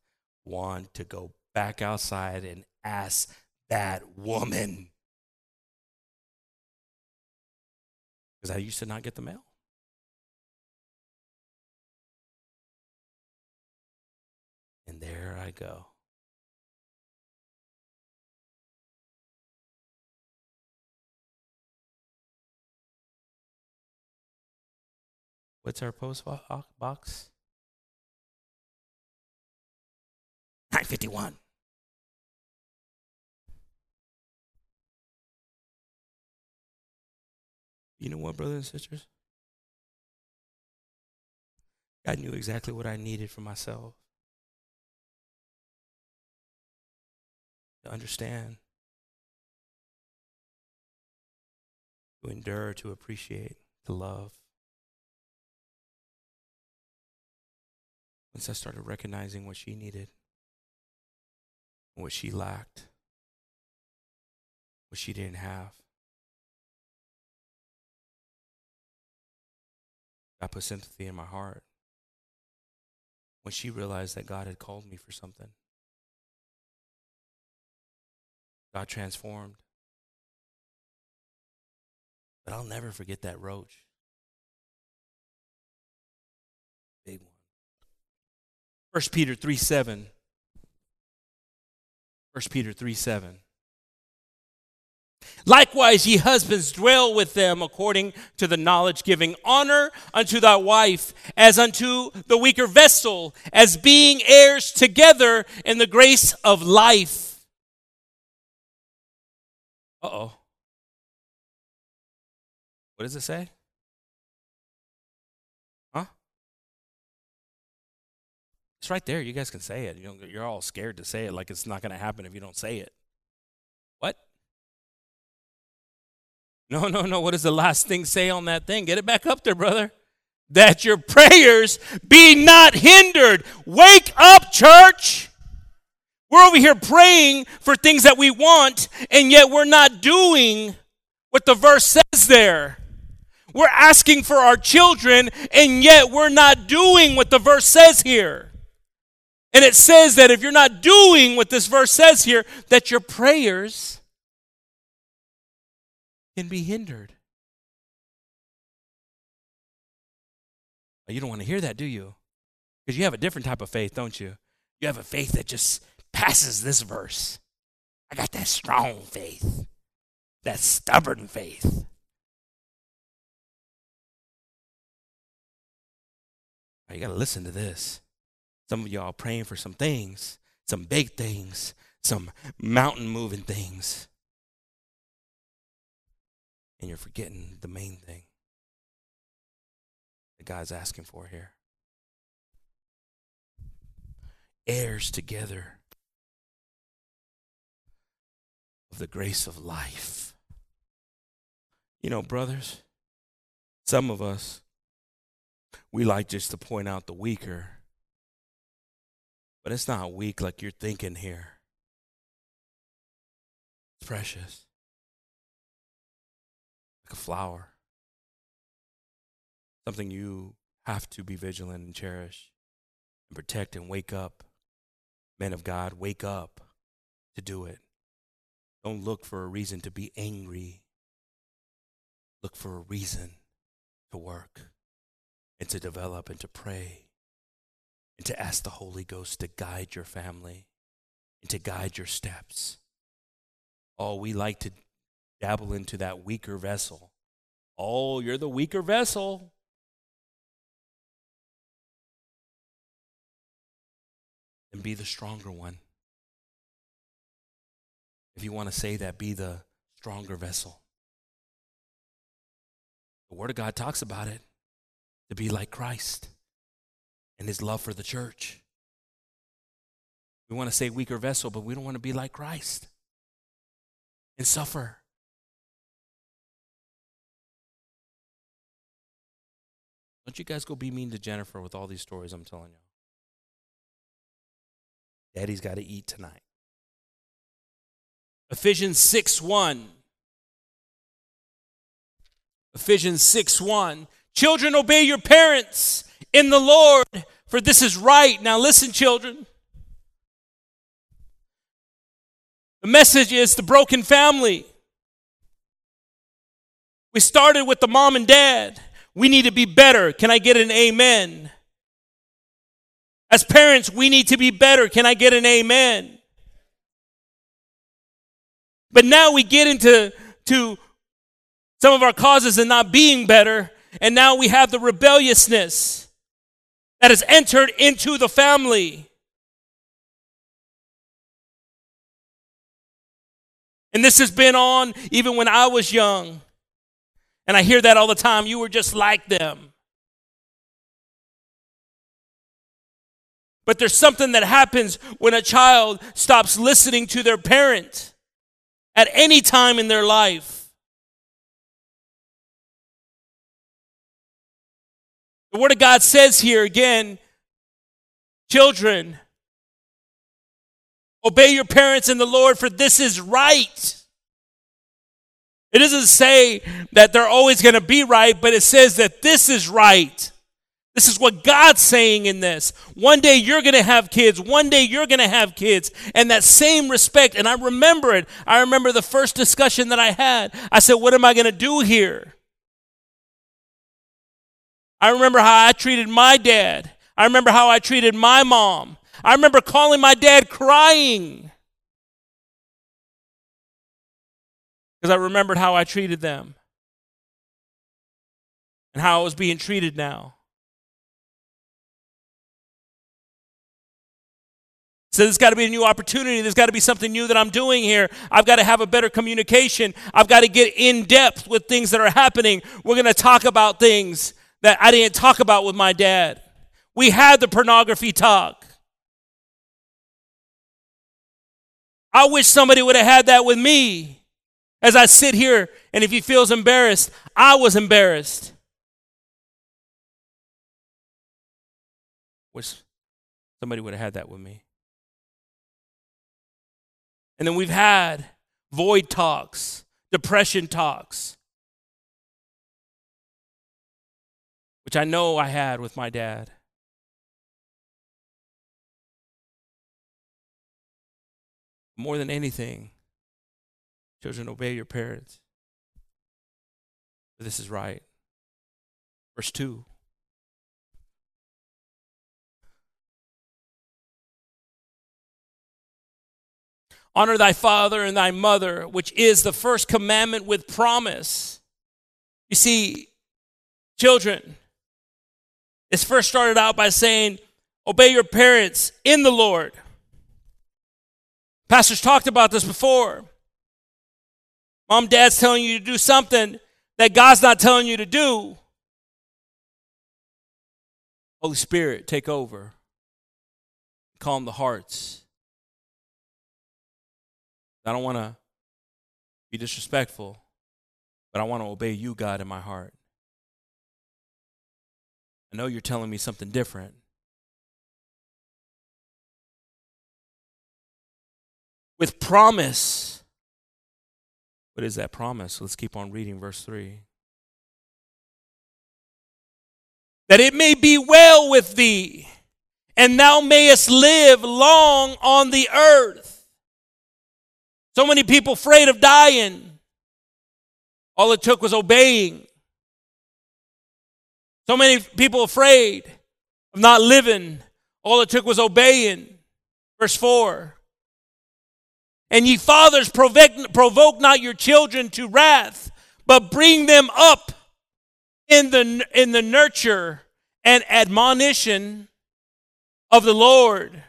want to go back outside and ask that woman. Because I used to not get the mail. And there I go. What's our post box? 951. You know what, brothers and sisters? God knew exactly what I needed for myself. To understand, to endure, to appreciate, to love. Once I started recognizing what she needed, what she lacked, what she didn't have. I put sympathy in my heart when she realized that God had called me for something. God transformed. But I'll never forget that roach. Big one. 1 Peter 3 7. 1 Peter 3 7. Likewise, ye husbands, dwell with them according to the knowledge, giving honor unto thy wife as unto the weaker vessel, as being heirs together in the grace of life. Uh oh. What does it say? Huh? It's right there. You guys can say it. You you're all scared to say it like it's not going to happen if you don't say it. What? No, no, no. What does the last thing say on that thing? Get it back up there, brother. That your prayers be not hindered. Wake up, church. We're over here praying for things that we want, and yet we're not doing what the verse says there. We're asking for our children, and yet we're not doing what the verse says here. And it says that if you're not doing what this verse says here, that your prayers can be hindered. You don't want to hear that, do you? Because you have a different type of faith, don't you? You have a faith that just passes this verse. I got that strong faith, that stubborn faith. You got to listen to this. Some of y'all praying for some things, some big things, some mountain moving things. And you're forgetting the main thing that God's asking for here. Heirs together of the grace of life. You know, brothers, some of us, we like just to point out the weaker, but it's not weak like you're thinking here. It's precious, like a flower, something you have to be vigilant and cherish and protect and wake up. Men of God, wake up to do it. Don't look for a reason to be angry. Look for a reason to work and to develop and to pray and to ask the Holy Ghost to guide your family and to guide your steps. Oh, we like to dabble into that weaker vessel. Oh, you're the weaker vessel. And be the stronger one. If you want to say that, be the stronger vessel. The Word of God talks about it to be like Christ and his love for the church. We want to say weaker vessel, but we don't want to be like Christ and suffer. Don't you guys go be mean to Jennifer with all these stories I'm telling you. Daddy's got to eat tonight. Ephesians 6 1. Ephesians 6 1. Children, obey your parents in the Lord, for this is right. Now, listen, children. The message is the broken family. We started with the mom and dad. We need to be better. Can I get an amen? As parents, we need to be better. Can I get an amen? But now we get into to some of our causes and not being better, and now we have the rebelliousness that has entered into the family. And this has been on even when I was young. And I hear that all the time. You were just like them. But there's something that happens when a child stops listening to their parent at any time in their life. The Word of God says here again, children, obey your parents in the Lord, for this is right. It doesn't say that they're always going to be right, but it says that this is right. This is what God's saying in this. One day you're going to have kids. One day you're going to have kids. And that same respect, and I remember it. I remember the first discussion that I had. I said, What am I going to do here? I remember how I treated my dad. I remember how I treated my mom. I remember calling my dad crying because I remembered how I treated them and how I was being treated now. So there's got to be a new opportunity. There's got to be something new that I'm doing here. I've got to have a better communication. I've got to get in depth with things that are happening. We're going to talk about things that I didn't talk about with my dad. We had the pornography talk. I wish somebody would have had that with me. As I sit here, and if he feels embarrassed, I was embarrassed. Wish somebody would have had that with me. And then we've had void talks, depression talks, which I know I had with my dad. More than anything, children, obey your parents. this is right. Verse 2. Honor thy father and thy mother, which is the first commandment with promise. You see, children, It's first started out by saying, Obey your parents in the Lord. Pastors talked about this before. Mom, dad's telling you to do something that God's not telling you to do. Holy Spirit, take over. Calm the hearts. I don't want to be disrespectful, but I want to obey you, God, in my heart. I know you're telling me something different. With promise. What is that promise? Let's keep on reading verse 3. that it may be well with thee, and thou mayest live long on the earth. So many people afraid of dying. All it took was obeying. So many people afraid of not living. All it took was obeying. Verse 4. And ye fathers, provoke, provoke not your children to wrath, but bring them up in the, in the nurture and admonition of the Lord.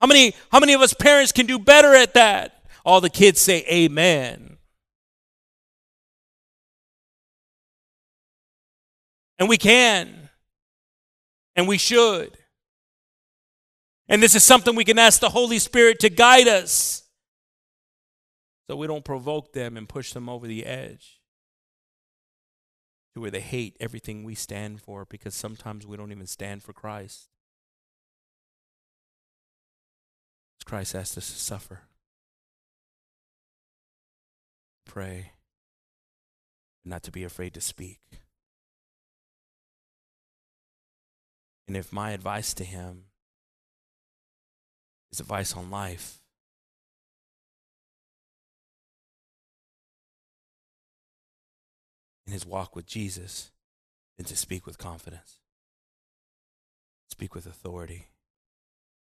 How many, how many of us parents can do better at that? All the kids say amen. And we can. And we should. And this is something we can ask the Holy Spirit to guide us so we don't provoke them and push them over the edge to where they hate everything we stand for because sometimes we don't even stand for Christ. Christ asked us to suffer. Pray. Not to be afraid to speak. And if my advice to him is advice on life, in his walk with Jesus then to speak with confidence. Speak with authority.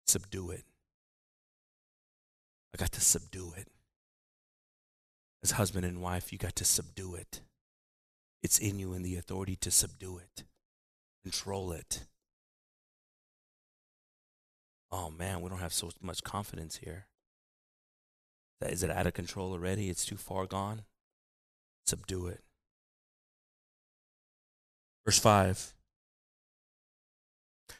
Subdue it. I got to subdue it. As husband and wife, you got to subdue it. It's in you in the authority to subdue it, control it. Oh man, we don't have so much confidence here. Is it out of control already? It's too far gone? Subdue it. Verse 5.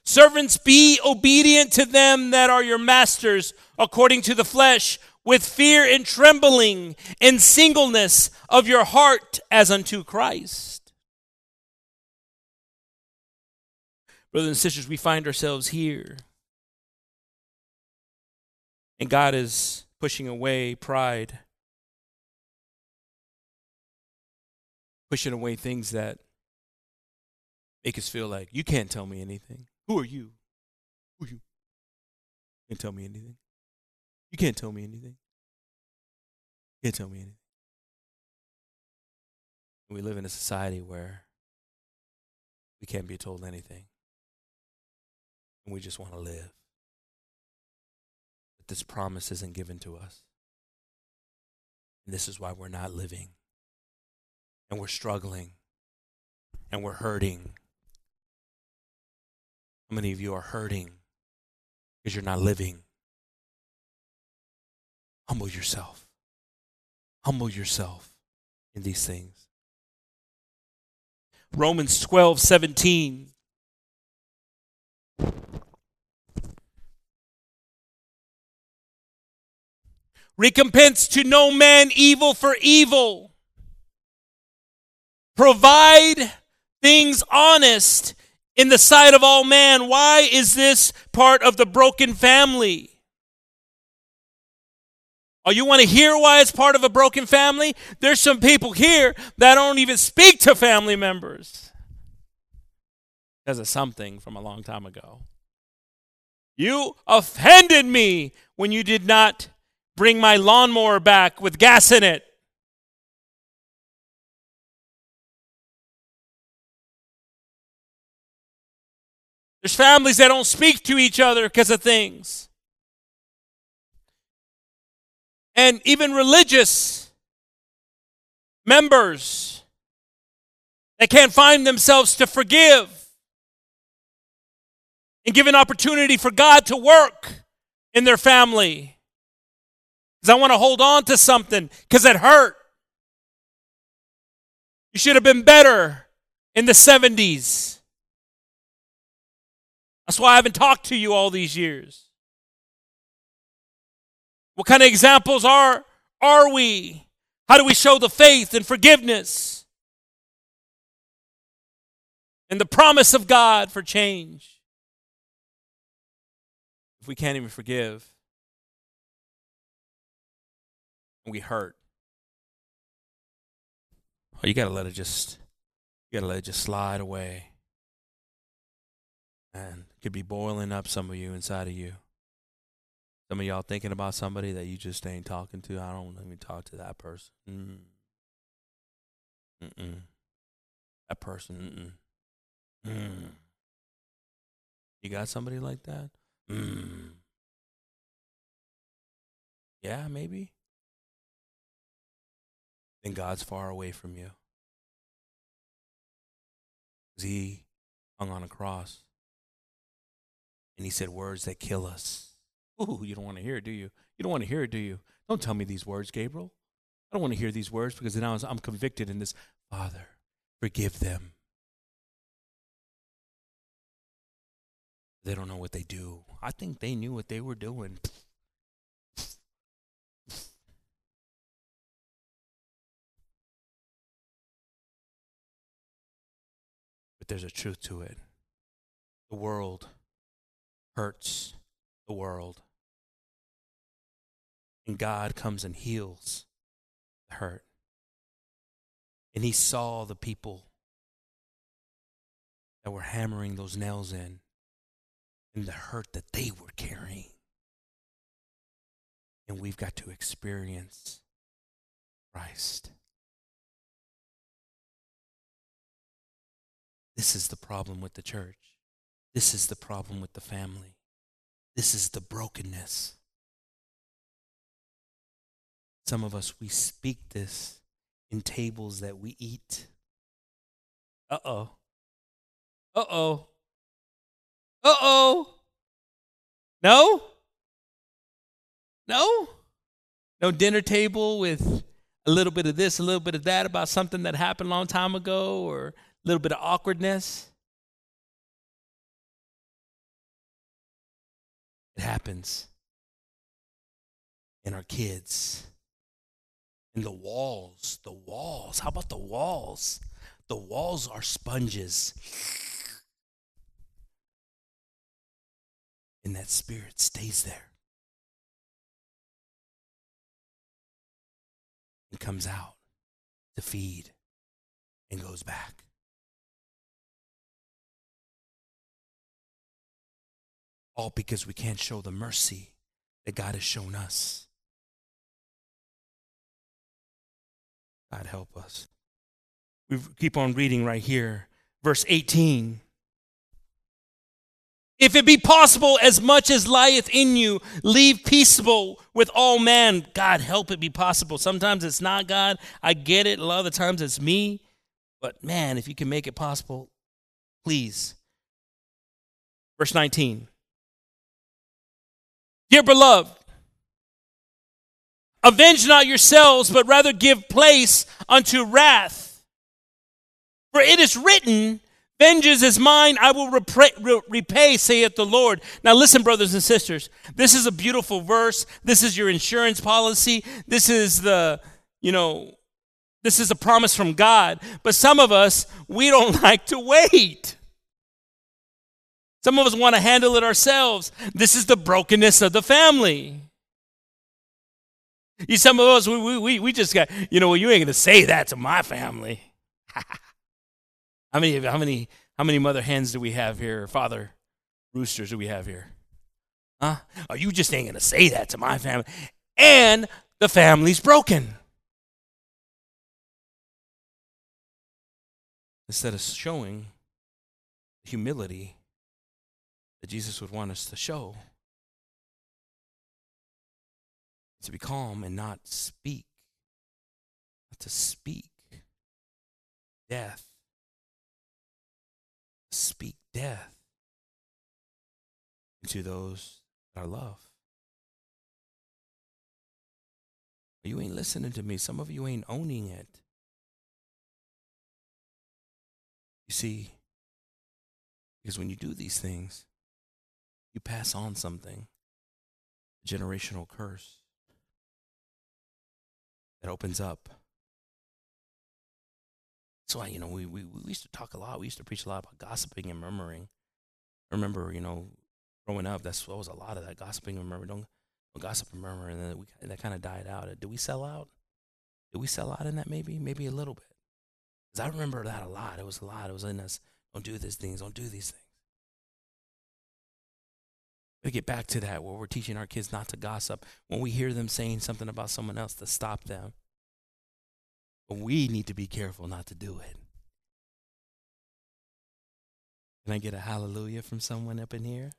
Servants, be obedient to them that are your masters according to the flesh, with fear and trembling and singleness of your heart as unto Christ. Brothers and sisters, we find ourselves here. And God is pushing away pride, pushing away things that make us feel like you can't tell me anything. Who are you? Who are you? You can't tell me anything. You can't tell me anything. You can't tell me anything. We live in a society where we can't be told anything. And we just want to live. But this promise isn't given to us. And this is why we're not living. And we're struggling. And we're hurting how many of you are hurting because you're not living? Humble yourself. Humble yourself in these things. Romans 12, 17. Recompense to no man evil for evil. Provide things honest in the sight of all man. Why is this part of the broken family? Oh, you want to hear why it's part of a broken family? There's some people here that don't even speak to family members because of something from a long time ago. You offended me when you did not bring my lawnmower back with gas in it. There's families that don't speak to each other because of things. And even religious members that can't find themselves to forgive and give an opportunity for God to work in their family. Because I want to hold on to something because it hurt. You should have been better in the 70s. That's why I haven't talked to you all these years. What kind of examples are are we? How do we show the faith and forgiveness and the promise of God for change? If we can't even forgive, we hurt. Oh, you gotta let it just you gotta let it just slide away. And it could be boiling up some of you inside of you. Some of y'all thinking about somebody that you just ain't talking to. I don't even talk to that person. Mm. Mm-mm. That person. Mm-mm. Mm. You got somebody like that? Mm. Yeah, maybe. Then God's far away from you. He hung on a cross and he said words that kill us. Ooh, you don't want to hear it, do you? You don't want to hear it, do you? Don't tell me these words, Gabriel. I don't want to hear these words because now I'm convicted in this. Father, forgive them. They don't know what they do. I think they knew what they were doing. But there's a truth to it. The world hurts the world. And God comes and heals the hurt. And he saw the people that were hammering those nails in and the hurt that they were carrying. And we've got to experience Christ. This is the problem with the church. This is the problem with the family. This is the brokenness. Some of us, we speak this in tables that we eat. Uh oh. Uh oh. Uh oh. No? No? No dinner table with a little bit of this, a little bit of that about something that happened a long time ago or a little bit of awkwardness? It happens in our kids, in the walls. The walls. How about the walls? The walls are sponges. And that spirit stays there. And comes out to feed and goes back. All because we can't show the mercy that God has shown us. God help us. We keep on reading right here. Verse 18. If it be possible, as much as lieth in you, leave peaceable with all men. God, help it be possible. Sometimes it's not God. I get it. A lot of the times it's me. But man, if you can make it possible, please. Verse 19. Dear beloved, avenge not yourselves, but rather give place unto wrath. For it is written, Vengeance is mine, I will repay, repay, saith the Lord. Now, listen, brothers and sisters, this is a beautiful verse. This is your insurance policy. This is the, you know, this is a promise from God. But some of us, we don't like to wait. Some of us want to handle it ourselves. This is the brokenness of the family. You, some of us, we, we, we just got, you know, well, you ain't going to say that to my family. how many, how many, how many mother hens do we have here? Father roosters do we have here? Huh? Oh, you just ain't going to say that to my family. And the family's broken. Instead of showing humility that Jesus would want us to show. To be calm and not speak. Not to speak death. Speak death. into those that are love. You ain't listening to me. Some of you ain't owning it. You see, because when you do these things, you pass on something generational curse that opens up. so I, you know, we, we, we used to talk a lot. We used to preach a lot about gossiping and murmuring. I remember, you know, growing up, that's what was a lot of that gossiping and murmuring. Don't, don't gossip and murmur. And then we, that kind of died out. Did we sell out? Did we sell out in that maybe? Maybe a little bit. Because I remember that a lot. It was a lot. It was in us. Don't do these things. Don't do these things. We get back to that where we're teaching our kids not to gossip. When we hear them saying something about someone else, to stop them. But we need to be careful not to do it. Can I get a hallelujah from someone up in here?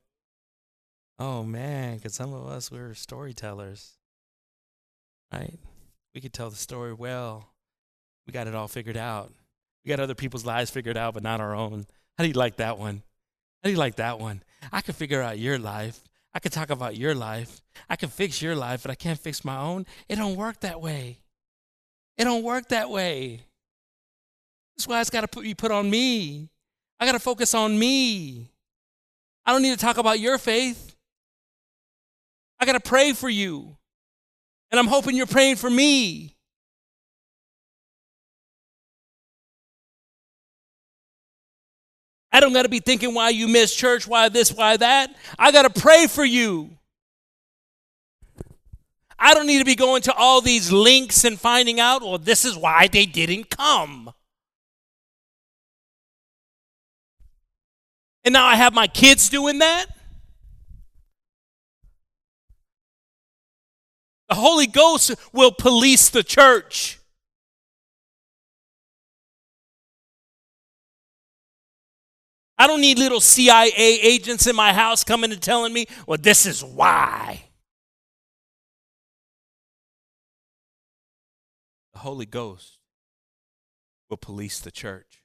Oh man, because some of us we're storytellers, right? We could tell the story well. We got it all figured out. We got other people's lives figured out, but not our own. How do you like that one? How do you like that one? I can figure out your life. I can talk about your life. I can fix your life, but I can't fix my own. It don't work that way. It don't work that way. That's why it's got to be put on me. I got to focus on me. I don't need to talk about your faith. I got to pray for you. And I'm hoping you're praying for me. I don't got to be thinking why you miss church, why this, why that. I got to pray for you. I don't need to be going to all these links and finding out, well, this is why they didn't come. And now I have my kids doing that. The Holy Ghost will police the church. I don't need little CIA agents in my house coming and telling me, well, this is why. The Holy Ghost will police the church.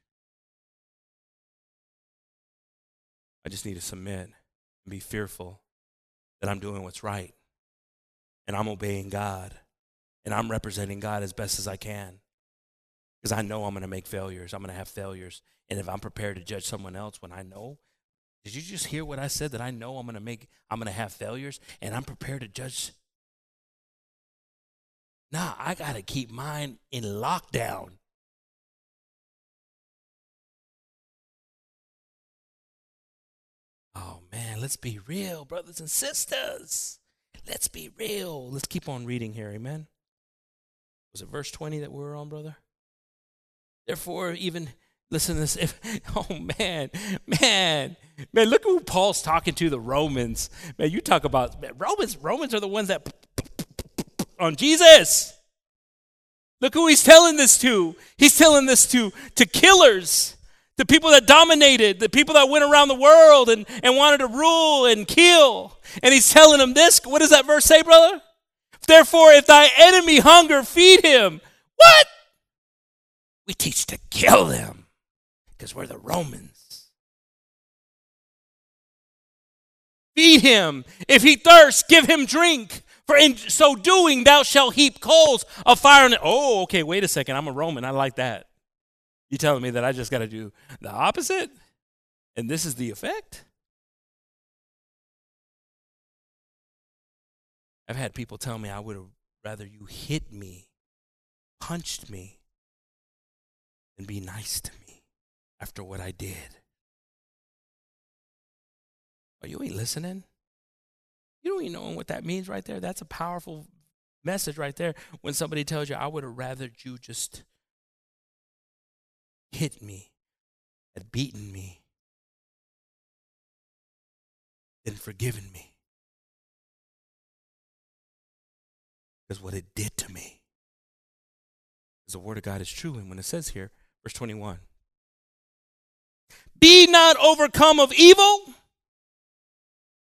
I just need to submit and be fearful that I'm doing what's right and I'm obeying God and I'm representing God as best as I can because I know I'm going to make failures. I'm going to have failures. And if I'm prepared to judge someone else when I know, did you just hear what I said that I know I'm going to make, I'm going to have failures and I'm prepared to judge? Nah, I got to keep mine in lockdown. Oh man, let's be real, brothers and sisters. Let's be real. Let's keep on reading here, amen. Was it verse 20 that we were on, brother? Therefore, even listen to this. If, oh man, man, man, look who Paul's talking to the Romans. Man, you talk about man, Romans. Romans are the ones that on Jesus. Look who he's telling this to. He's telling this to to killers, the people that dominated, the people that went around the world and, and wanted to rule and kill. And he's telling them this. What does that verse say, brother? Therefore, if thy enemy hunger, feed him. What? We teach to kill them because we're the Romans. Feed him. If he thirsts, give him drink. For in so doing, thou shalt heap coals of fire on it. Oh, okay, wait a second. I'm a Roman. I like that. You telling me that I just got to do the opposite? And this is the effect? I've had people tell me I would have rather you hit me, punched me, and be nice to me after what I did. Are you ain't listening? You don't even know what that means right there. That's a powerful message right there. When somebody tells you, I would have rather you just hit me, had beaten me, than forgiven me. Because what it did to me. Because the word of God is true. And when it says here, Verse 21. Be not overcome of evil,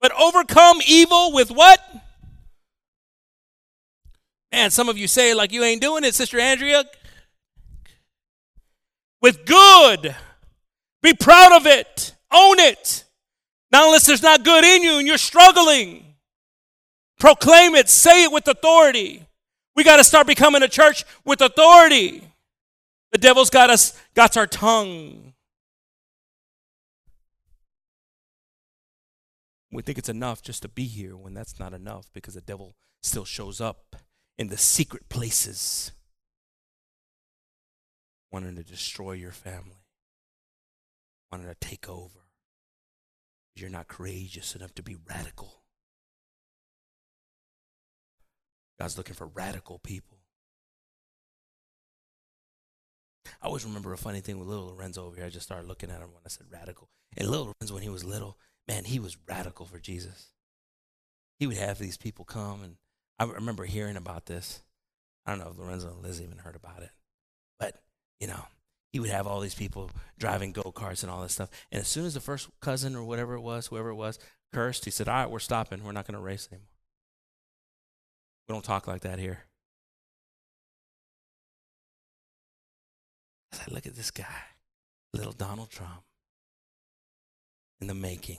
but overcome evil with what? And some of you say like you ain't doing it, Sister Andrea. With good. Be proud of it. Own it. Not unless there's not good in you and you're struggling. Proclaim it, say it with authority. We got to start becoming a church with authority. The devil's got us, got our tongue. We think it's enough just to be here when that's not enough because the devil still shows up in the secret places, wanting to destroy your family, wanting to take over. You're not courageous enough to be radical. God's looking for radical people. I always remember a funny thing with little Lorenzo over here. I just started looking at him when I said radical. And little Lorenzo, when he was little, man, he was radical for Jesus. He would have these people come, and I remember hearing about this. I don't know if Lorenzo and Liz even heard about it, but you know, he would have all these people driving go karts and all this stuff. And as soon as the first cousin or whatever it was, whoever it was, cursed, he said, "All right, we're stopping. We're not going to race anymore. We don't talk like that here." I said, "Look at this guy, little Donald Trump, in the making."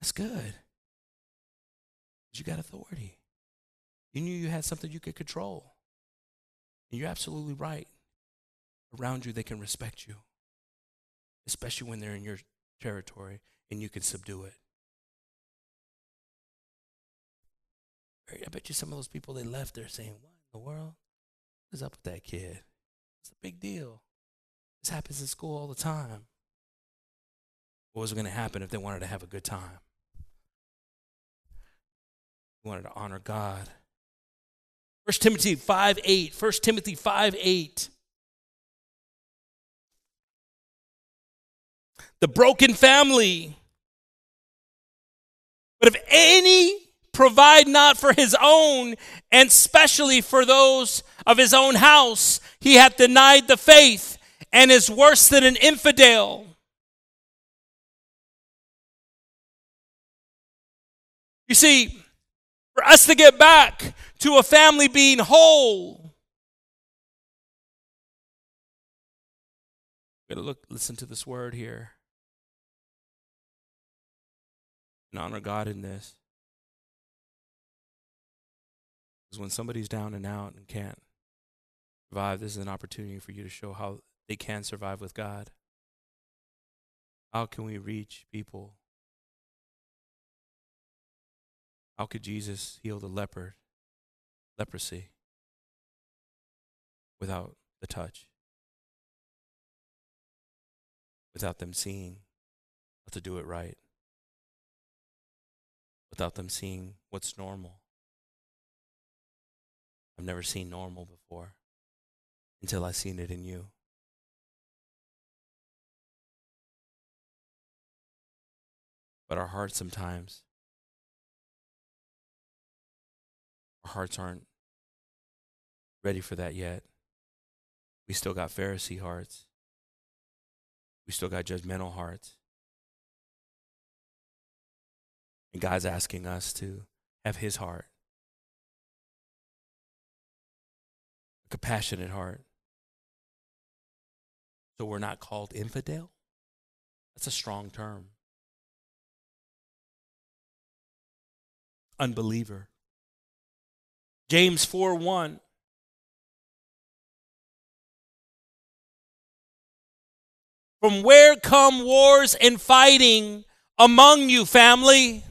That's good. You got authority. You knew you had something you could control. And you're absolutely right. Around you, they can respect you, especially when they're in your territory and you can subdue it. I bet you some of those people they left there saying, What the world? What's up with that kid? It's a big deal. This happens in school all the time. What was going to happen if they wanted to have a good time? wanted to honor God. 1 Timothy 5 8. 1 Timothy 5 8. The broken family. But if any provide not for his own, and specially for those of his own house, he hath denied the faith and is worse than an infidel. You see, for us to get back to a family being whole. Gotta look, listen to this word here. And honor God in this. Because when somebody's down and out and can't survive, this is an opportunity for you to show how they can survive with God. How can we reach people How could Jesus heal the leper, leprosy without the touch? Without them seeing how to do it right? Without them seeing what's normal? I've never seen normal before until I've seen it in you. But our hearts sometimes Our hearts aren't ready for that yet. We still got Pharisee hearts. We still got judgmental hearts. And God's asking us to have His heart, a compassionate heart. So we're not called infidel? That's a strong term. Unbeliever. James 4 1. From where come wars and fighting among you, family?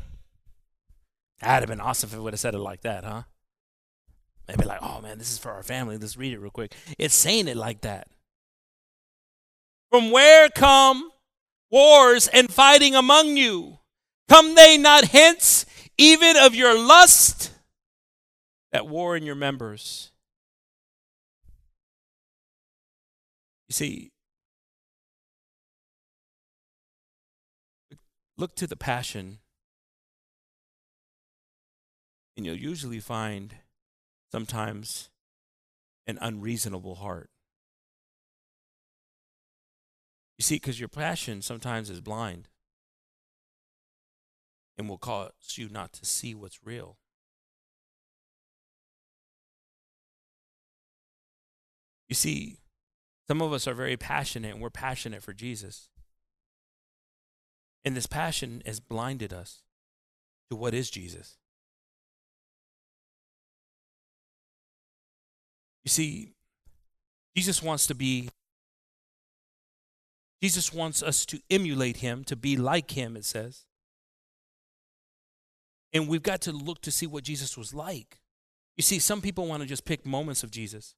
That'd have been awesome if it would have said it like that, huh? Maybe like, oh man, this is for our family. Let's read it real quick. It's saying it like that. From where come wars and fighting among you? Come they not hence, even of your lust at war in your members. You see, look to the passion, and you'll usually find sometimes an unreasonable heart. You see, because your passion sometimes is blind and will cause you not to see what's real. You see, Some of us are very passionate and we're passionate for Jesus. And this passion has blinded us to what is Jesus. You see, Jesus wants to be, Jesus wants us to emulate him, to be like him, it says. And we've got to look to see what Jesus was like. You see, some people want to just pick moments of Jesus.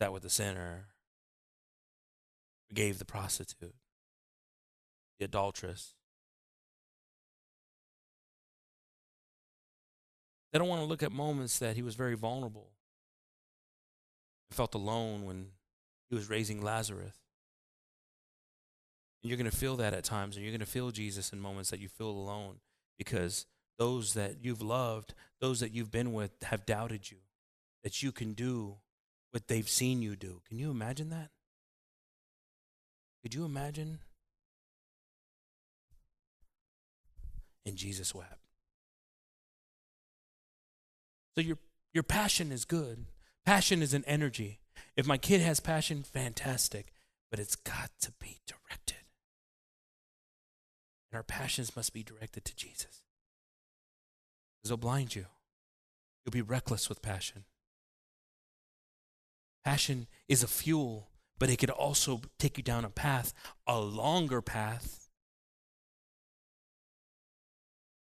That with the sinner, forgave the prostitute, the adulteress. They don't want to look at moments that he was very vulnerable. Felt alone when he was raising Lazarus. And you're going to feel that at times, and you're going to feel Jesus in moments that you feel alone because those that you've loved, those that you've been with, have doubted you that you can do what they've seen you do. Can you imagine that? Could you imagine? And Jesus wept. So your your passion is good. Passion is an energy. If my kid has passion, fantastic, but it's got to be directed. And our passions must be directed to Jesus. Because he'll blind you. You'll be reckless with passion. Passion is a fuel, but it could also take you down a path, a longer path.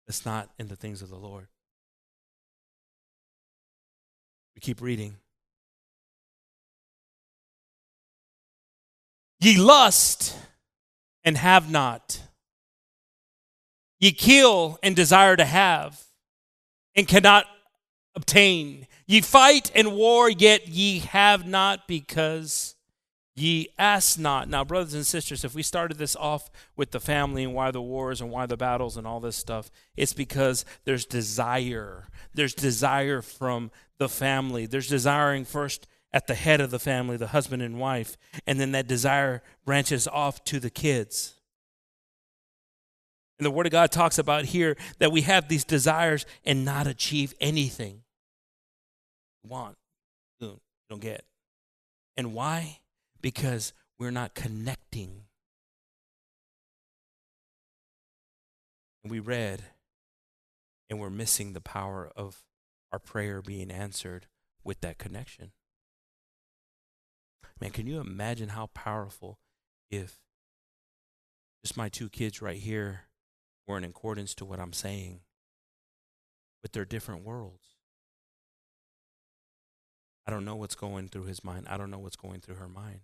That's not in the things of the Lord. We keep reading. Ye lust and have not. Ye kill and desire to have and cannot obtain. Ye fight and war, yet ye have not because ye ask not. Now, brothers and sisters, if we started this off with the family and why the wars and why the battles and all this stuff, it's because there's desire. There's desire from the family. There's desiring first at the head of the family, the husband and wife, and then that desire branches off to the kids. And the Word of God talks about here that we have these desires and not achieve anything. Want, don't get. And why? Because we're not connecting. We read, and we're missing the power of our prayer being answered with that connection. Man, can you imagine how powerful if just my two kids right here were in accordance to what I'm saying, but they're different worlds. I don't know what's going through his mind. I don't know what's going through her mind.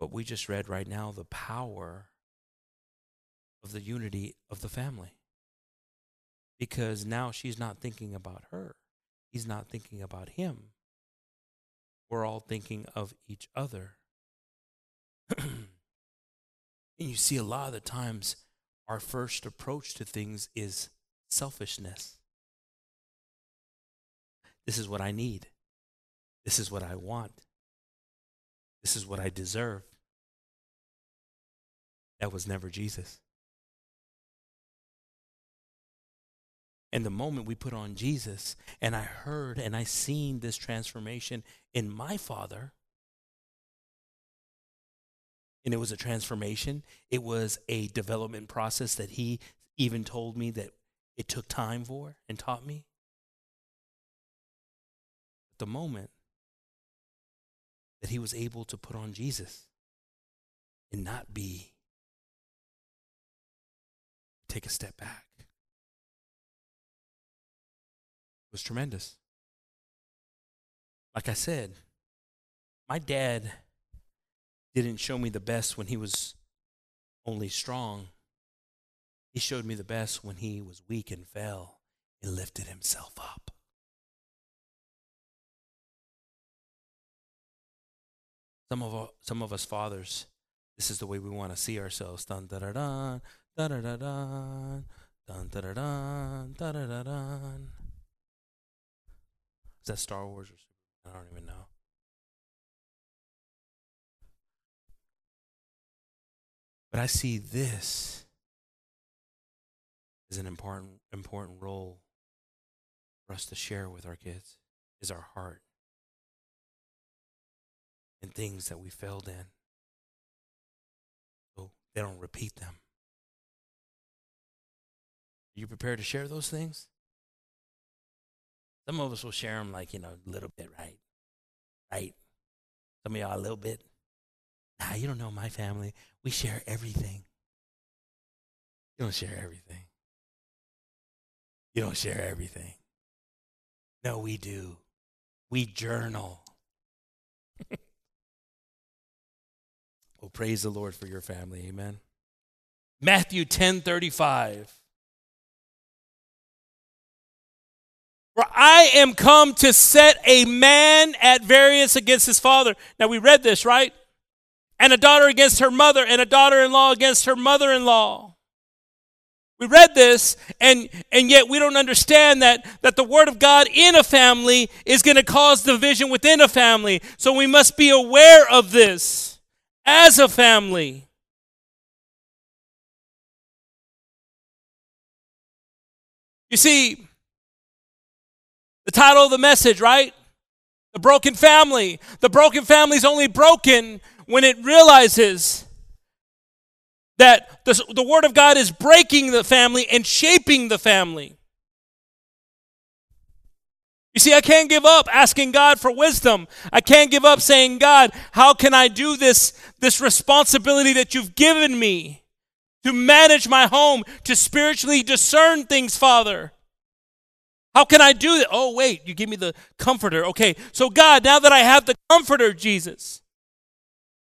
But we just read right now the power of the unity of the family because now she's not thinking about her. He's not thinking about him. We're all thinking of each other. and you see, a lot of the times, our first approach to things is selfishness. This is what I need. This is what I want. This is what I deserve. That was never Jesus. And the moment we put on Jesus, and I heard and I seen this transformation in my father, and it was a transformation. It was a development process that he even told me that it took time for and taught me. The moment that he was able to put on Jesus and not be, take a step back was tremendous. Like I said, my dad didn't show me the best when he was only strong. He showed me the best when he was weak and fell and lifted himself up. Some of, some of us fathers, this is the way we want to see ourselves. Dun da da da da da da da da da da. That Star Wars or? I don't even know. But I see this as an important important role for us to share with our kids is our heart. And things that we failed in so they don't repeat them. Are you prepared to share those things? Some of us will share them like, you know, a little bit, right? Right? Some of y'all a little bit. Nah, you don't know my family. We share everything. You don't share everything. You don't share everything. No, we do. We journal. well, praise the Lord for your family. Amen. Matthew 10 35. For I am come to set a man at variance against his father. Now we read this, right? And a daughter against her mother, and a daughter in law against her mother in law. We read this, and, and yet we don't understand that, that the Word of God in a family is going to cause division within a family. So we must be aware of this as a family. You see, the title of the message, right? The broken family. The broken family is only broken when it realizes that the, the Word of God is breaking the family and shaping the family. You see, I can't give up asking God for wisdom. I can't give up saying, God, how can I do this, this responsibility that you've given me to manage my home, to spiritually discern things, Father? How can I do that? Oh, wait, you give me the comforter. Okay, so God, now that I have the comforter, Jesus,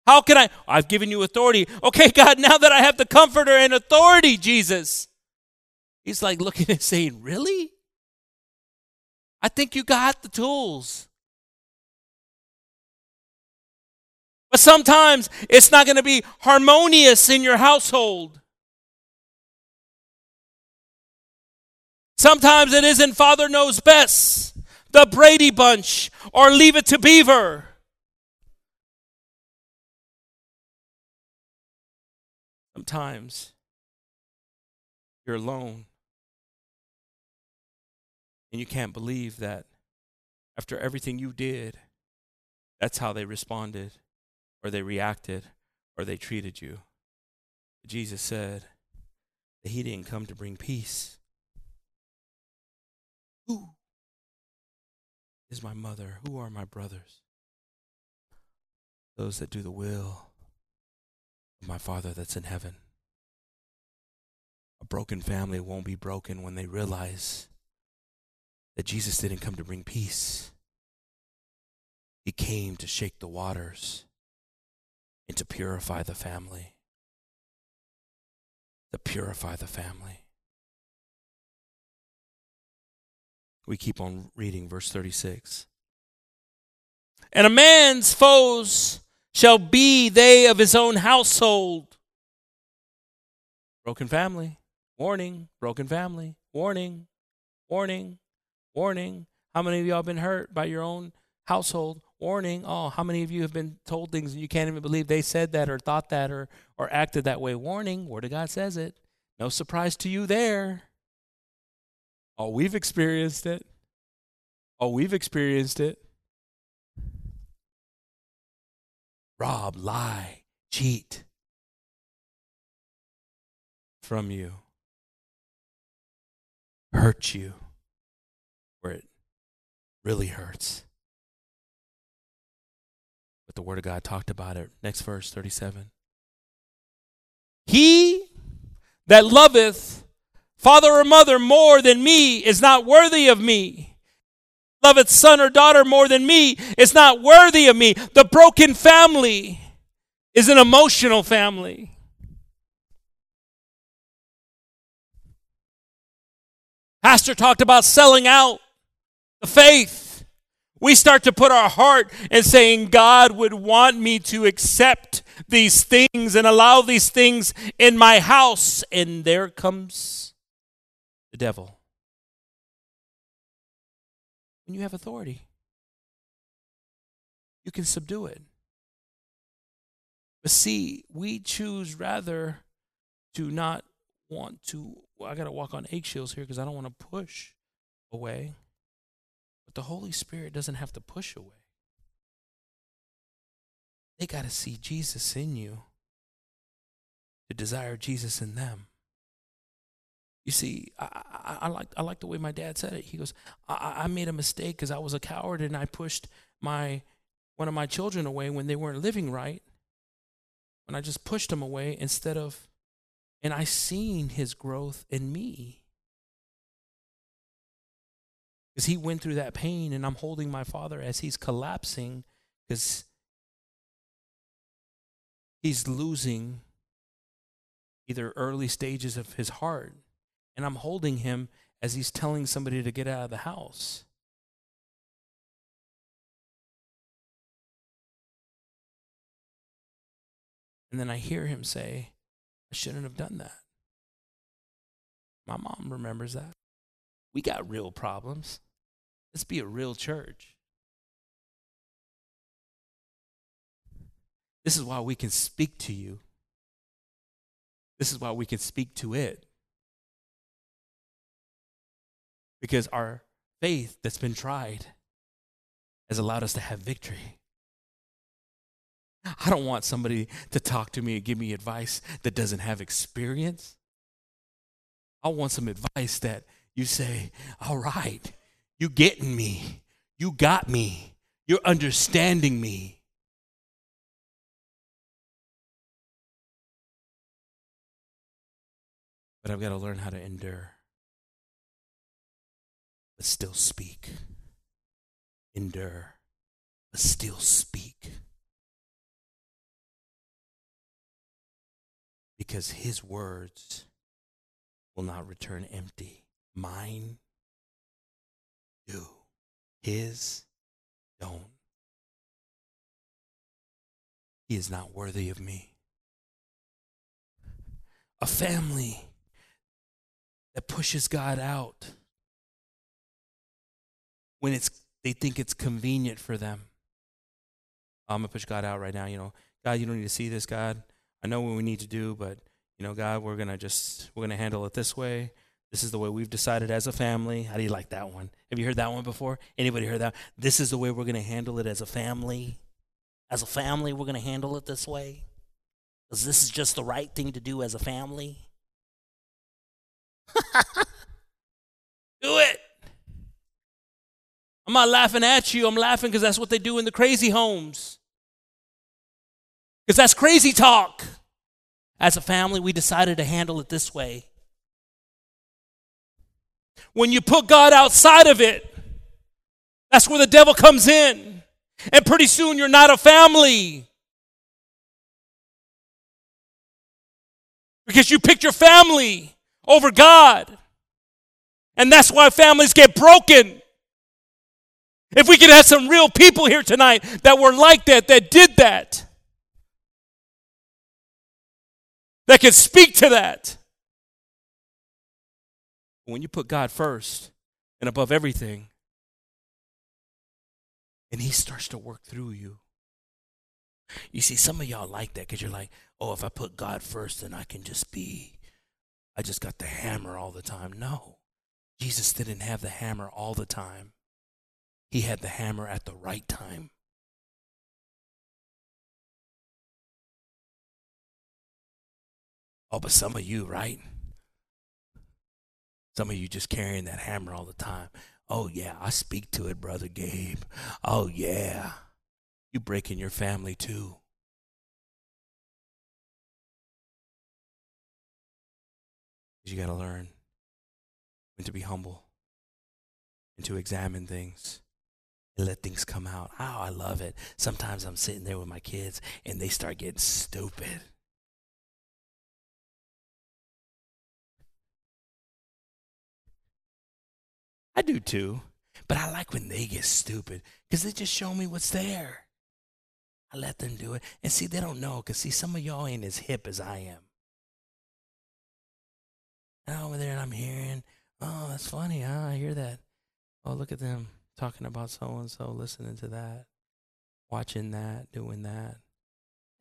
how can I? I've given you authority. Okay, God, now that I have the comforter and authority, Jesus. He's like looking and saying, Really? I think you got the tools. But sometimes it's not going to be harmonious in your household. Sometimes it isn't Father Knows Best, the Brady Bunch, or Leave It to Beaver. Sometimes you're alone and you can't believe that after everything you did, that's how they responded or they reacted or they treated you. Jesus said that he didn't come to bring peace. Who is my mother? Who are my brothers? Those that do the will of my Father that's in heaven. A broken family won't be broken when they realize that Jesus didn't come to bring peace. He came to shake the waters and to purify the family. To purify the family. We keep on reading verse 36. And a man's foes shall be they of his own household. Broken family. Warning. Broken family. Warning. Warning. Warning. How many of y'all been hurt by your own household? Warning. Oh, how many of you have been told things and you can't even believe they said that or thought that or, or acted that way? Warning. Word of God says it. No surprise to you there. Oh, we've experienced it. Oh, we've experienced it. rob, lie, cheat from you, hurt you where it really hurts. But the Word of God talked about it. Next verse, 37. He that loveth father or mother more than me is not worthy of me loveth son or daughter more than me is not worthy of me. The broken family is an emotional family. Pastor talked about selling out the faith. We start to put our heart and saying, God would want me to accept these things and allow these things in my house. And there comes the devil when you have authority. You can subdue it. But see, we choose rather to not want to. Well, I got to walk on eggshells here because I don't want to push away. But the Holy Spirit doesn't have to push away. they got to see Jesus in you to desire Jesus in them. You see, I, I, I, like I like the way my dad said it. He goes, I, I made a mistake because I was a coward and I pushed my one of my children away when they weren't living right. When I just pushed them away instead of, and I seen his growth in me. Because he went through that pain, and I'm holding my father as he's collapsing because he's losing either early stages of his heart. And I'm holding him as he's telling somebody to get out of the house. And then I hear him say, I shouldn't have done that. My mom remembers that. We got real problems. Let's be a real church. This is why we can speak to you. This is why we can speak to it. Because our faith that's been tried has allowed us to have victory. I don't want somebody to talk to me and give me advice that doesn't have experience. I want some advice that you say, all right, you getting me. You got me. You're understanding me. But I've got to learn how to endure, but still speak. Endure, but still speak. Because his words will not return empty. Mine do. His don't. He is not worthy of me. A family that pushes God out when it's they think it's convenient for them. Oh, I'm gonna push God out right now. You know, God, you don't need to see this, God. I know what we need to do, but you know, God, we're gonna just we're gonna handle it this way. This is the way we've decided as a family. How do you like that one? Have you heard that one before? Anybody heard that? This is the way we're gonna handle it as a family. As a family, we're gonna handle it this way. Because this is just the right thing to do as a family. do it. I'm not laughing at you. I'm laughing because that's what they do in the crazy homes. Because that's crazy talk. As a family, we decided to handle it this way. When you put God outside of it, that's where the devil comes in. And pretty soon you're not a family. Because you picked your family over God. And that's why families get broken. If we could have some real people here tonight that were like that, that did that, that could speak to that. When you put God first and above everything, and He starts to work through you. You see, some of y'all like that because you're like, oh, if I put God first, then I can just be, I just got the hammer all the time. No, Jesus didn't have the hammer all the time, He had the hammer at the right time. Oh, but some of you, right? Some of you just carrying that hammer all the time. Oh, yeah, I speak to it, Brother Gabe. Oh, yeah. You breaking your family too. You got to learn when to be humble and to examine things and let things come out. Oh, I love it. Sometimes I'm sitting there with my kids and they start getting stupid. I do too. But I like when they get stupid because they just show me what's there. I let them do it. And see, they don't know because, see, some of y'all ain't as hip as I am. And over there, and I'm hearing, oh, that's funny, huh? I hear that. Oh, look at them talking about so and so, listening to that, watching that, doing that.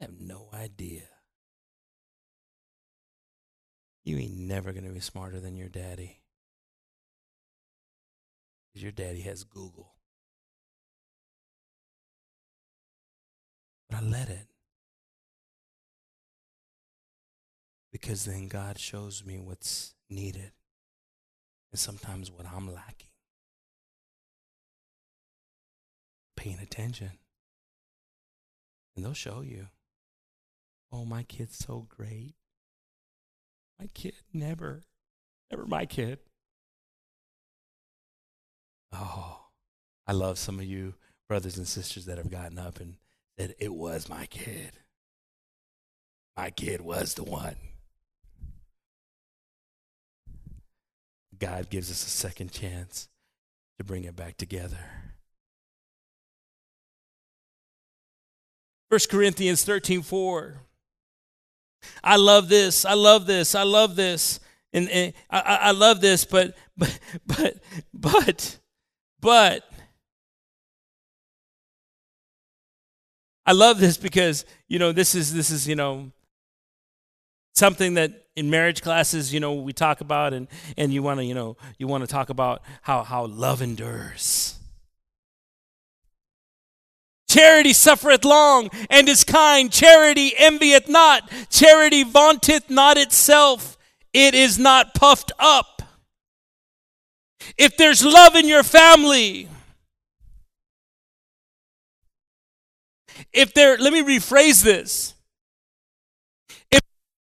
I have no idea. You ain't never going to be smarter than your daddy Because your daddy has Google. But I let it. Because then God shows me what's needed and sometimes what I'm lacking. Paying attention. And they'll show you. Oh, my kid's so great. My kid never, never my kid. Oh, I love some of you brothers and sisters that have gotten up and said, It was my kid. My kid was the one. God gives us a second chance to bring it back together. 1 Corinthians 13 4. I love this. I love this. I love this. And, and I, I love this, but, but, but, but, but, I love this because, you know, this is, this is, you know, something that in marriage classes, you know, we talk about and, and you want to, you know, you want to talk about how, how love endures. Charity suffereth long and is kind. Charity envieth not. Charity vaunteth not itself. It is not puffed up. If there's love in your family, if there, let me rephrase this. If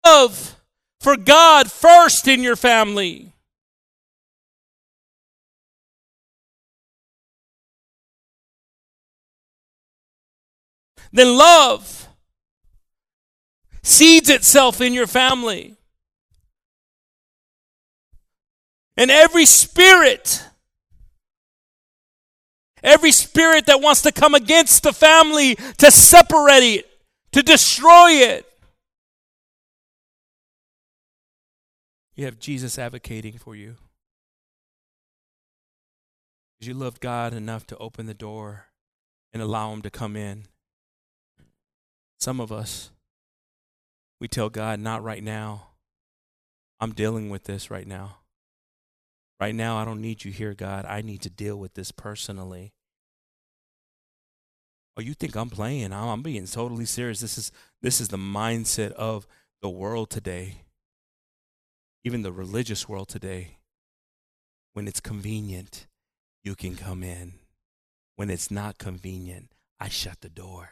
love for God first in your family, then love seeds itself in your family. And every spirit, every spirit that wants to come against the family to separate it, to destroy it, you have Jesus advocating for you. Because you loved God enough to open the door and allow Him to come in. Some of us, we tell God, not right now. I'm dealing with this right now. Right now, I don't need you here, God. I need to deal with this personally. Oh, you think I'm playing? I'm being totally serious. This is this is the mindset of the world today. Even the religious world today. When it's convenient, you can come in. When it's not convenient, I shut the door.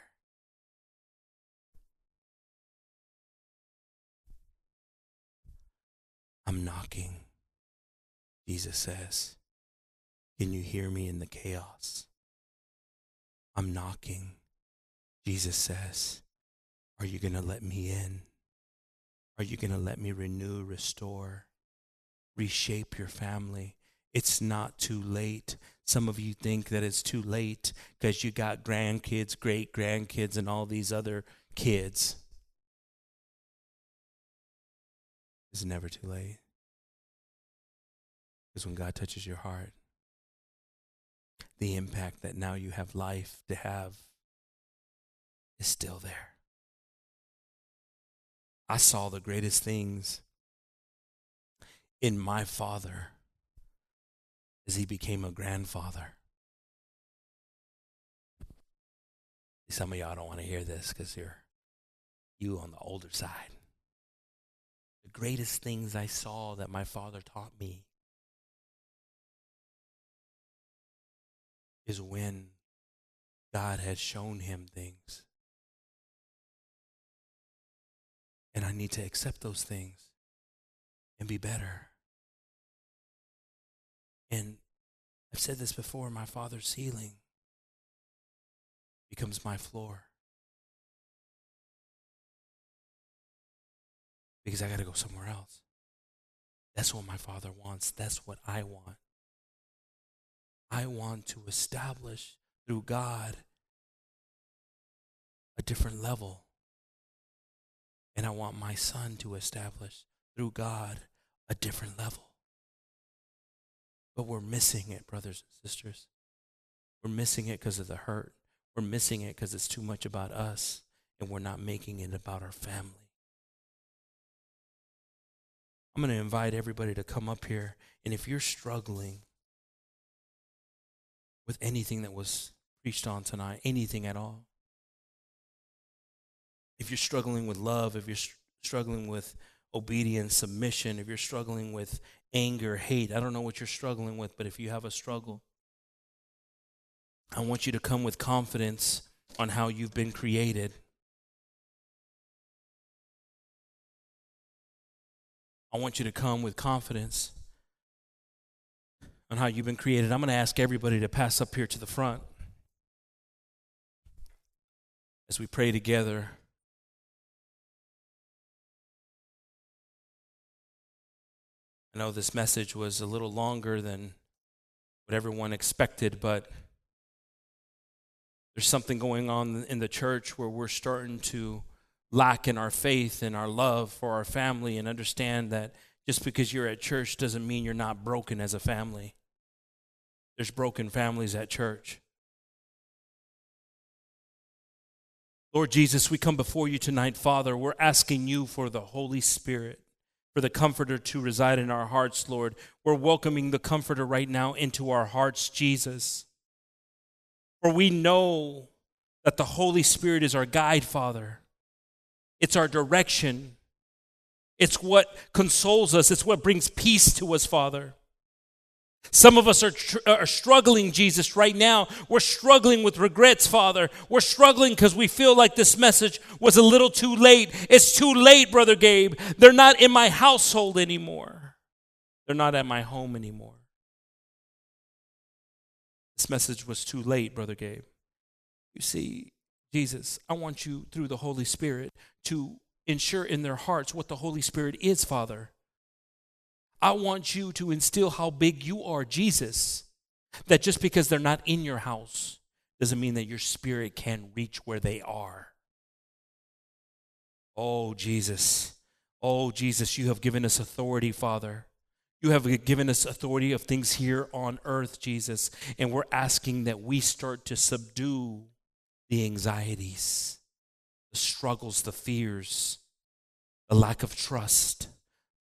I'm knocking. Jesus says, Can you hear me in the chaos? I'm knocking. Jesus says, Are you going to let me in? Are you going to let me renew, restore, reshape your family? It's not too late. Some of you think that it's too late because you got grandkids, great grandkids, and all these other kids. It's never too late. Because when God touches your heart, the impact that now you have life to have is still there. I saw the greatest things in my father as he became a grandfather. Some of y'all don't want to hear this because you're you on the older side. The greatest things I saw that my father taught me is when God had shown him things. And I need to accept those things and be better. And I've said this before my father's ceiling becomes my floor. Because I got to go somewhere else. That's what my father wants. That's what I want. I want to establish through God a different level. And I want my son to establish through God a different level. But we're missing it, brothers and sisters. We're missing it because of the hurt. We're missing it because it's too much about us, and we're not making it about our family. I'm going to invite everybody to come up here, and if you're struggling, with anything that was preached on tonight, anything at all. if you're struggling with love, if you're str- struggling with obedience, submission, if you're struggling with anger, hate, I don't know what you're struggling with, but if you have a struggle, I want you to come with confidence on how you've been created. I want you to come with confidence on how you've been created. I'm going to ask everybody to pass up here to the front as we pray together. I know this message was a little longer than what everyone expected, but there's something going on in the church where we're starting to lack in our faith and our love for our family and understand that just because you're at church doesn't mean you're not broken as a family. There's broken families at church. Lord Jesus, we come before you tonight, Father. We're asking you for the Holy Spirit, for the Comforter to reside in our hearts, Lord. We're welcoming the Comforter right now into our hearts, Jesus. For we know that the Holy Spirit is our guide, Father. It's our direction. It's what consoles us. It's what brings peace to us, Father. Some of us are, tr- are struggling, Jesus, right now. We're struggling with regrets, Father. We're struggling because we feel like this message was a little too late. It's too late, Brother Gabe. They're not in my household anymore, they're not at my home anymore. This message was too late, Brother Gabe. You see, Jesus, I want you through the Holy Spirit to ensure in their hearts what the Holy Spirit is, Father. I want you to instill how big you are, Jesus. That just because they're not in your house doesn't mean that your spirit can reach where they are. Oh, Jesus. Oh, Jesus, you have given us authority, Father. You have given us authority of things here on earth, Jesus. And we're asking that we start to subdue the anxieties, the struggles, the fears, the lack of trust,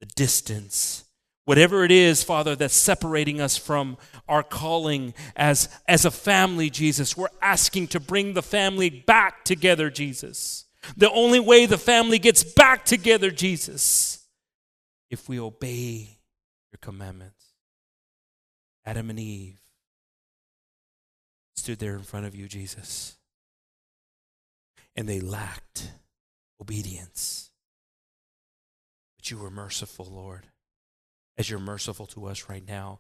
the distance, whatever it is father that's separating us from our calling as as a family jesus. We're asking to bring the family back together jesus. The only way the family gets back together jesus if we obey your commandments. Adam and eve stood there in front of you jesus and they lacked obedience. But you were merciful lord as you're merciful to us right now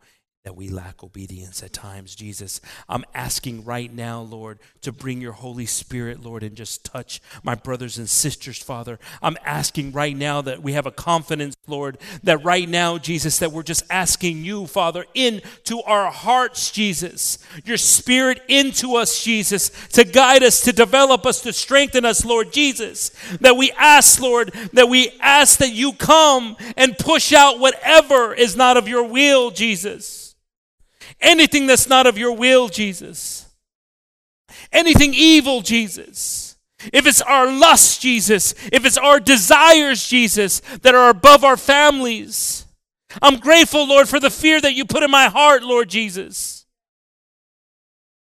that we lack obedience at times, Jesus. I'm asking right now, Lord, to bring your Holy Spirit, Lord, and just touch my brothers and sisters, Father. I'm asking right now that we have a confidence, Lord, that right now, Jesus, that we're just asking you, Father, into our hearts, Jesus, your Spirit into us, Jesus, to guide us, to develop us, to strengthen us, Lord Jesus. That we ask, Lord, that we ask that you come and push out whatever is not of your will, Jesus. Anything that's not of your will, Jesus. Anything evil, Jesus. If it's our lust, Jesus. If it's our desires, Jesus, that are above our families. I'm grateful, Lord, for the fear that you put in my heart, Lord Jesus.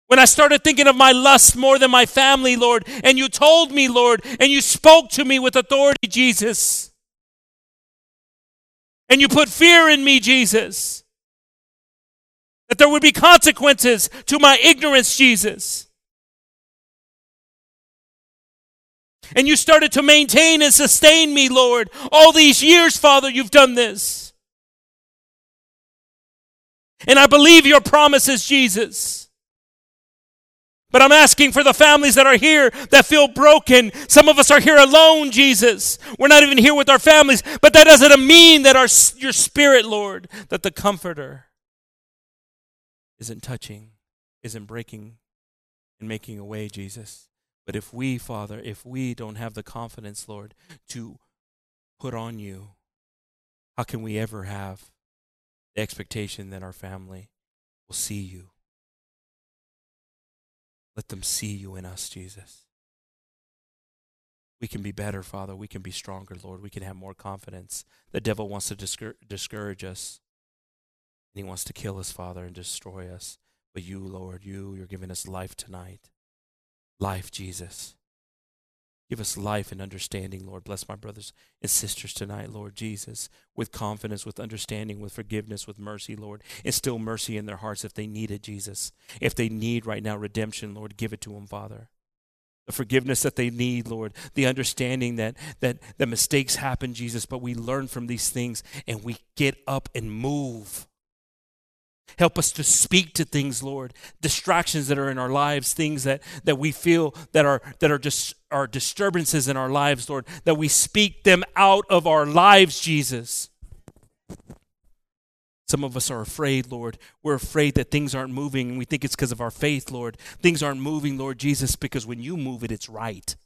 When I started thinking of my lust more than my family, Lord, and you told me, Lord, and you spoke to me with authority, Jesus. And you put fear in me, Jesus. That there would be consequences to my ignorance, Jesus. And you started to maintain and sustain me, Lord. All these years, Father, you've done this. And I believe your promises, Jesus. But I'm asking for the families that are here that feel broken. Some of us are here alone, Jesus. We're not even here with our families, but that doesn't mean that our, your spirit, Lord, that the comforter, isn't touching, isn't breaking and making a way, Jesus. But if we, Father, if we don't have the confidence, Lord, to put on you, how can we ever have the expectation that our family will see you? Let them see you in us, Jesus. We can be better, Father. We can be stronger, Lord. We can have more confidence. The devil wants to discourage us. And he wants to kill us, Father, and destroy us. But you, Lord, you, you're giving us life tonight. Life, Jesus. Give us life and understanding, Lord. Bless my brothers and sisters tonight, Lord Jesus, with confidence, with understanding, with forgiveness, with mercy, Lord. Instill mercy in their hearts if they need it, Jesus. If they need right now redemption, Lord, give it to them, Father. The forgiveness that they need, Lord. The understanding that, that, that mistakes happen, Jesus, but we learn from these things and we get up and move. Help us to speak to things, Lord. Distractions that are in our lives, things that, that we feel that are that are just are disturbances in our lives, Lord, that we speak them out of our lives, Jesus. Some of us are afraid, Lord. We're afraid that things aren't moving, and we think it's because of our faith, Lord. Things aren't moving, Lord Jesus, because when you move it, it's right.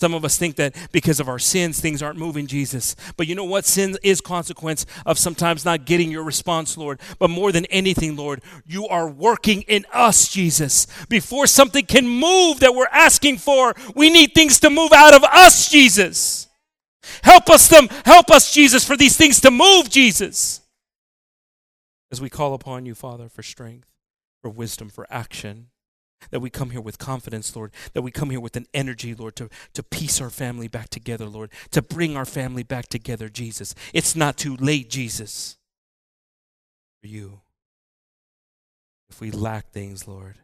Some of us think that because of our sins, things aren't moving, Jesus. But you know what? Sin is consequence of sometimes not getting your response, Lord. But more than anything, Lord, you are working in us, Jesus. Before something can move that we're asking for, we need things to move out of us, Jesus. Help us them, help us, Jesus, for these things to move, Jesus. As we call upon you, Father, for strength, for wisdom, for action that we come here with confidence, Lord, that we come here with an energy, Lord, to, to piece our family back together, Lord, to bring our family back together, Jesus. It's not too late, Jesus, for you. If we lack things, Lord,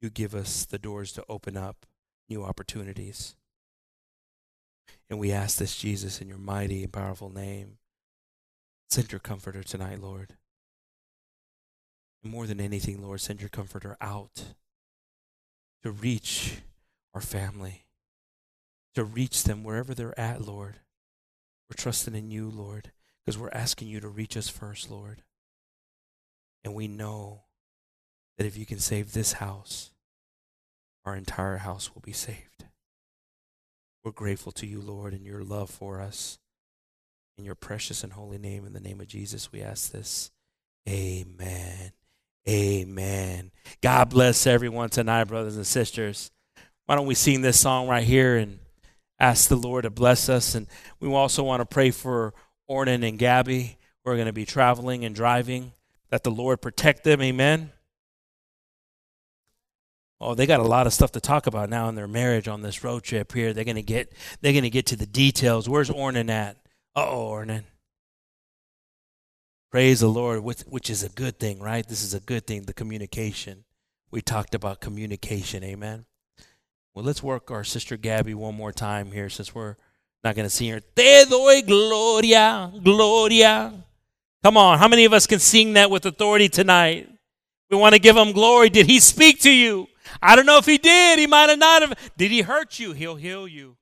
you give us the doors to open up new opportunities. And we ask this, Jesus, in your mighty and powerful name. Send your comforter tonight, Lord. And more than anything, Lord, send your comforter out to reach our family, to reach them wherever they're at, Lord. We're trusting in you, Lord, because we're asking you to reach us first, Lord. And we know that if you can save this house, our entire house will be saved. We're grateful to you, Lord, and your love for us. In your precious and holy name, in the name of Jesus, we ask this. Amen. Amen. God bless everyone tonight, brothers and sisters. Why don't we sing this song right here and ask the Lord to bless us? And we also want to pray for Ornan and Gabby. We're going to be traveling and driving. That the Lord protect them. Amen. Oh, they got a lot of stuff to talk about now in their marriage on this road trip here. They're gonna get they're gonna get to the details. Where's Ornan at? Uh oh, Ornan. Praise the Lord, which, which is a good thing, right? This is a good thing, the communication. We talked about communication, amen. Well, let's work our sister Gabby one more time here since we're not going to see her. Te doy gloria, gloria. Come on, how many of us can sing that with authority tonight? We want to give him glory. Did he speak to you? I don't know if he did. He might have not have. Did he hurt you? He'll heal you.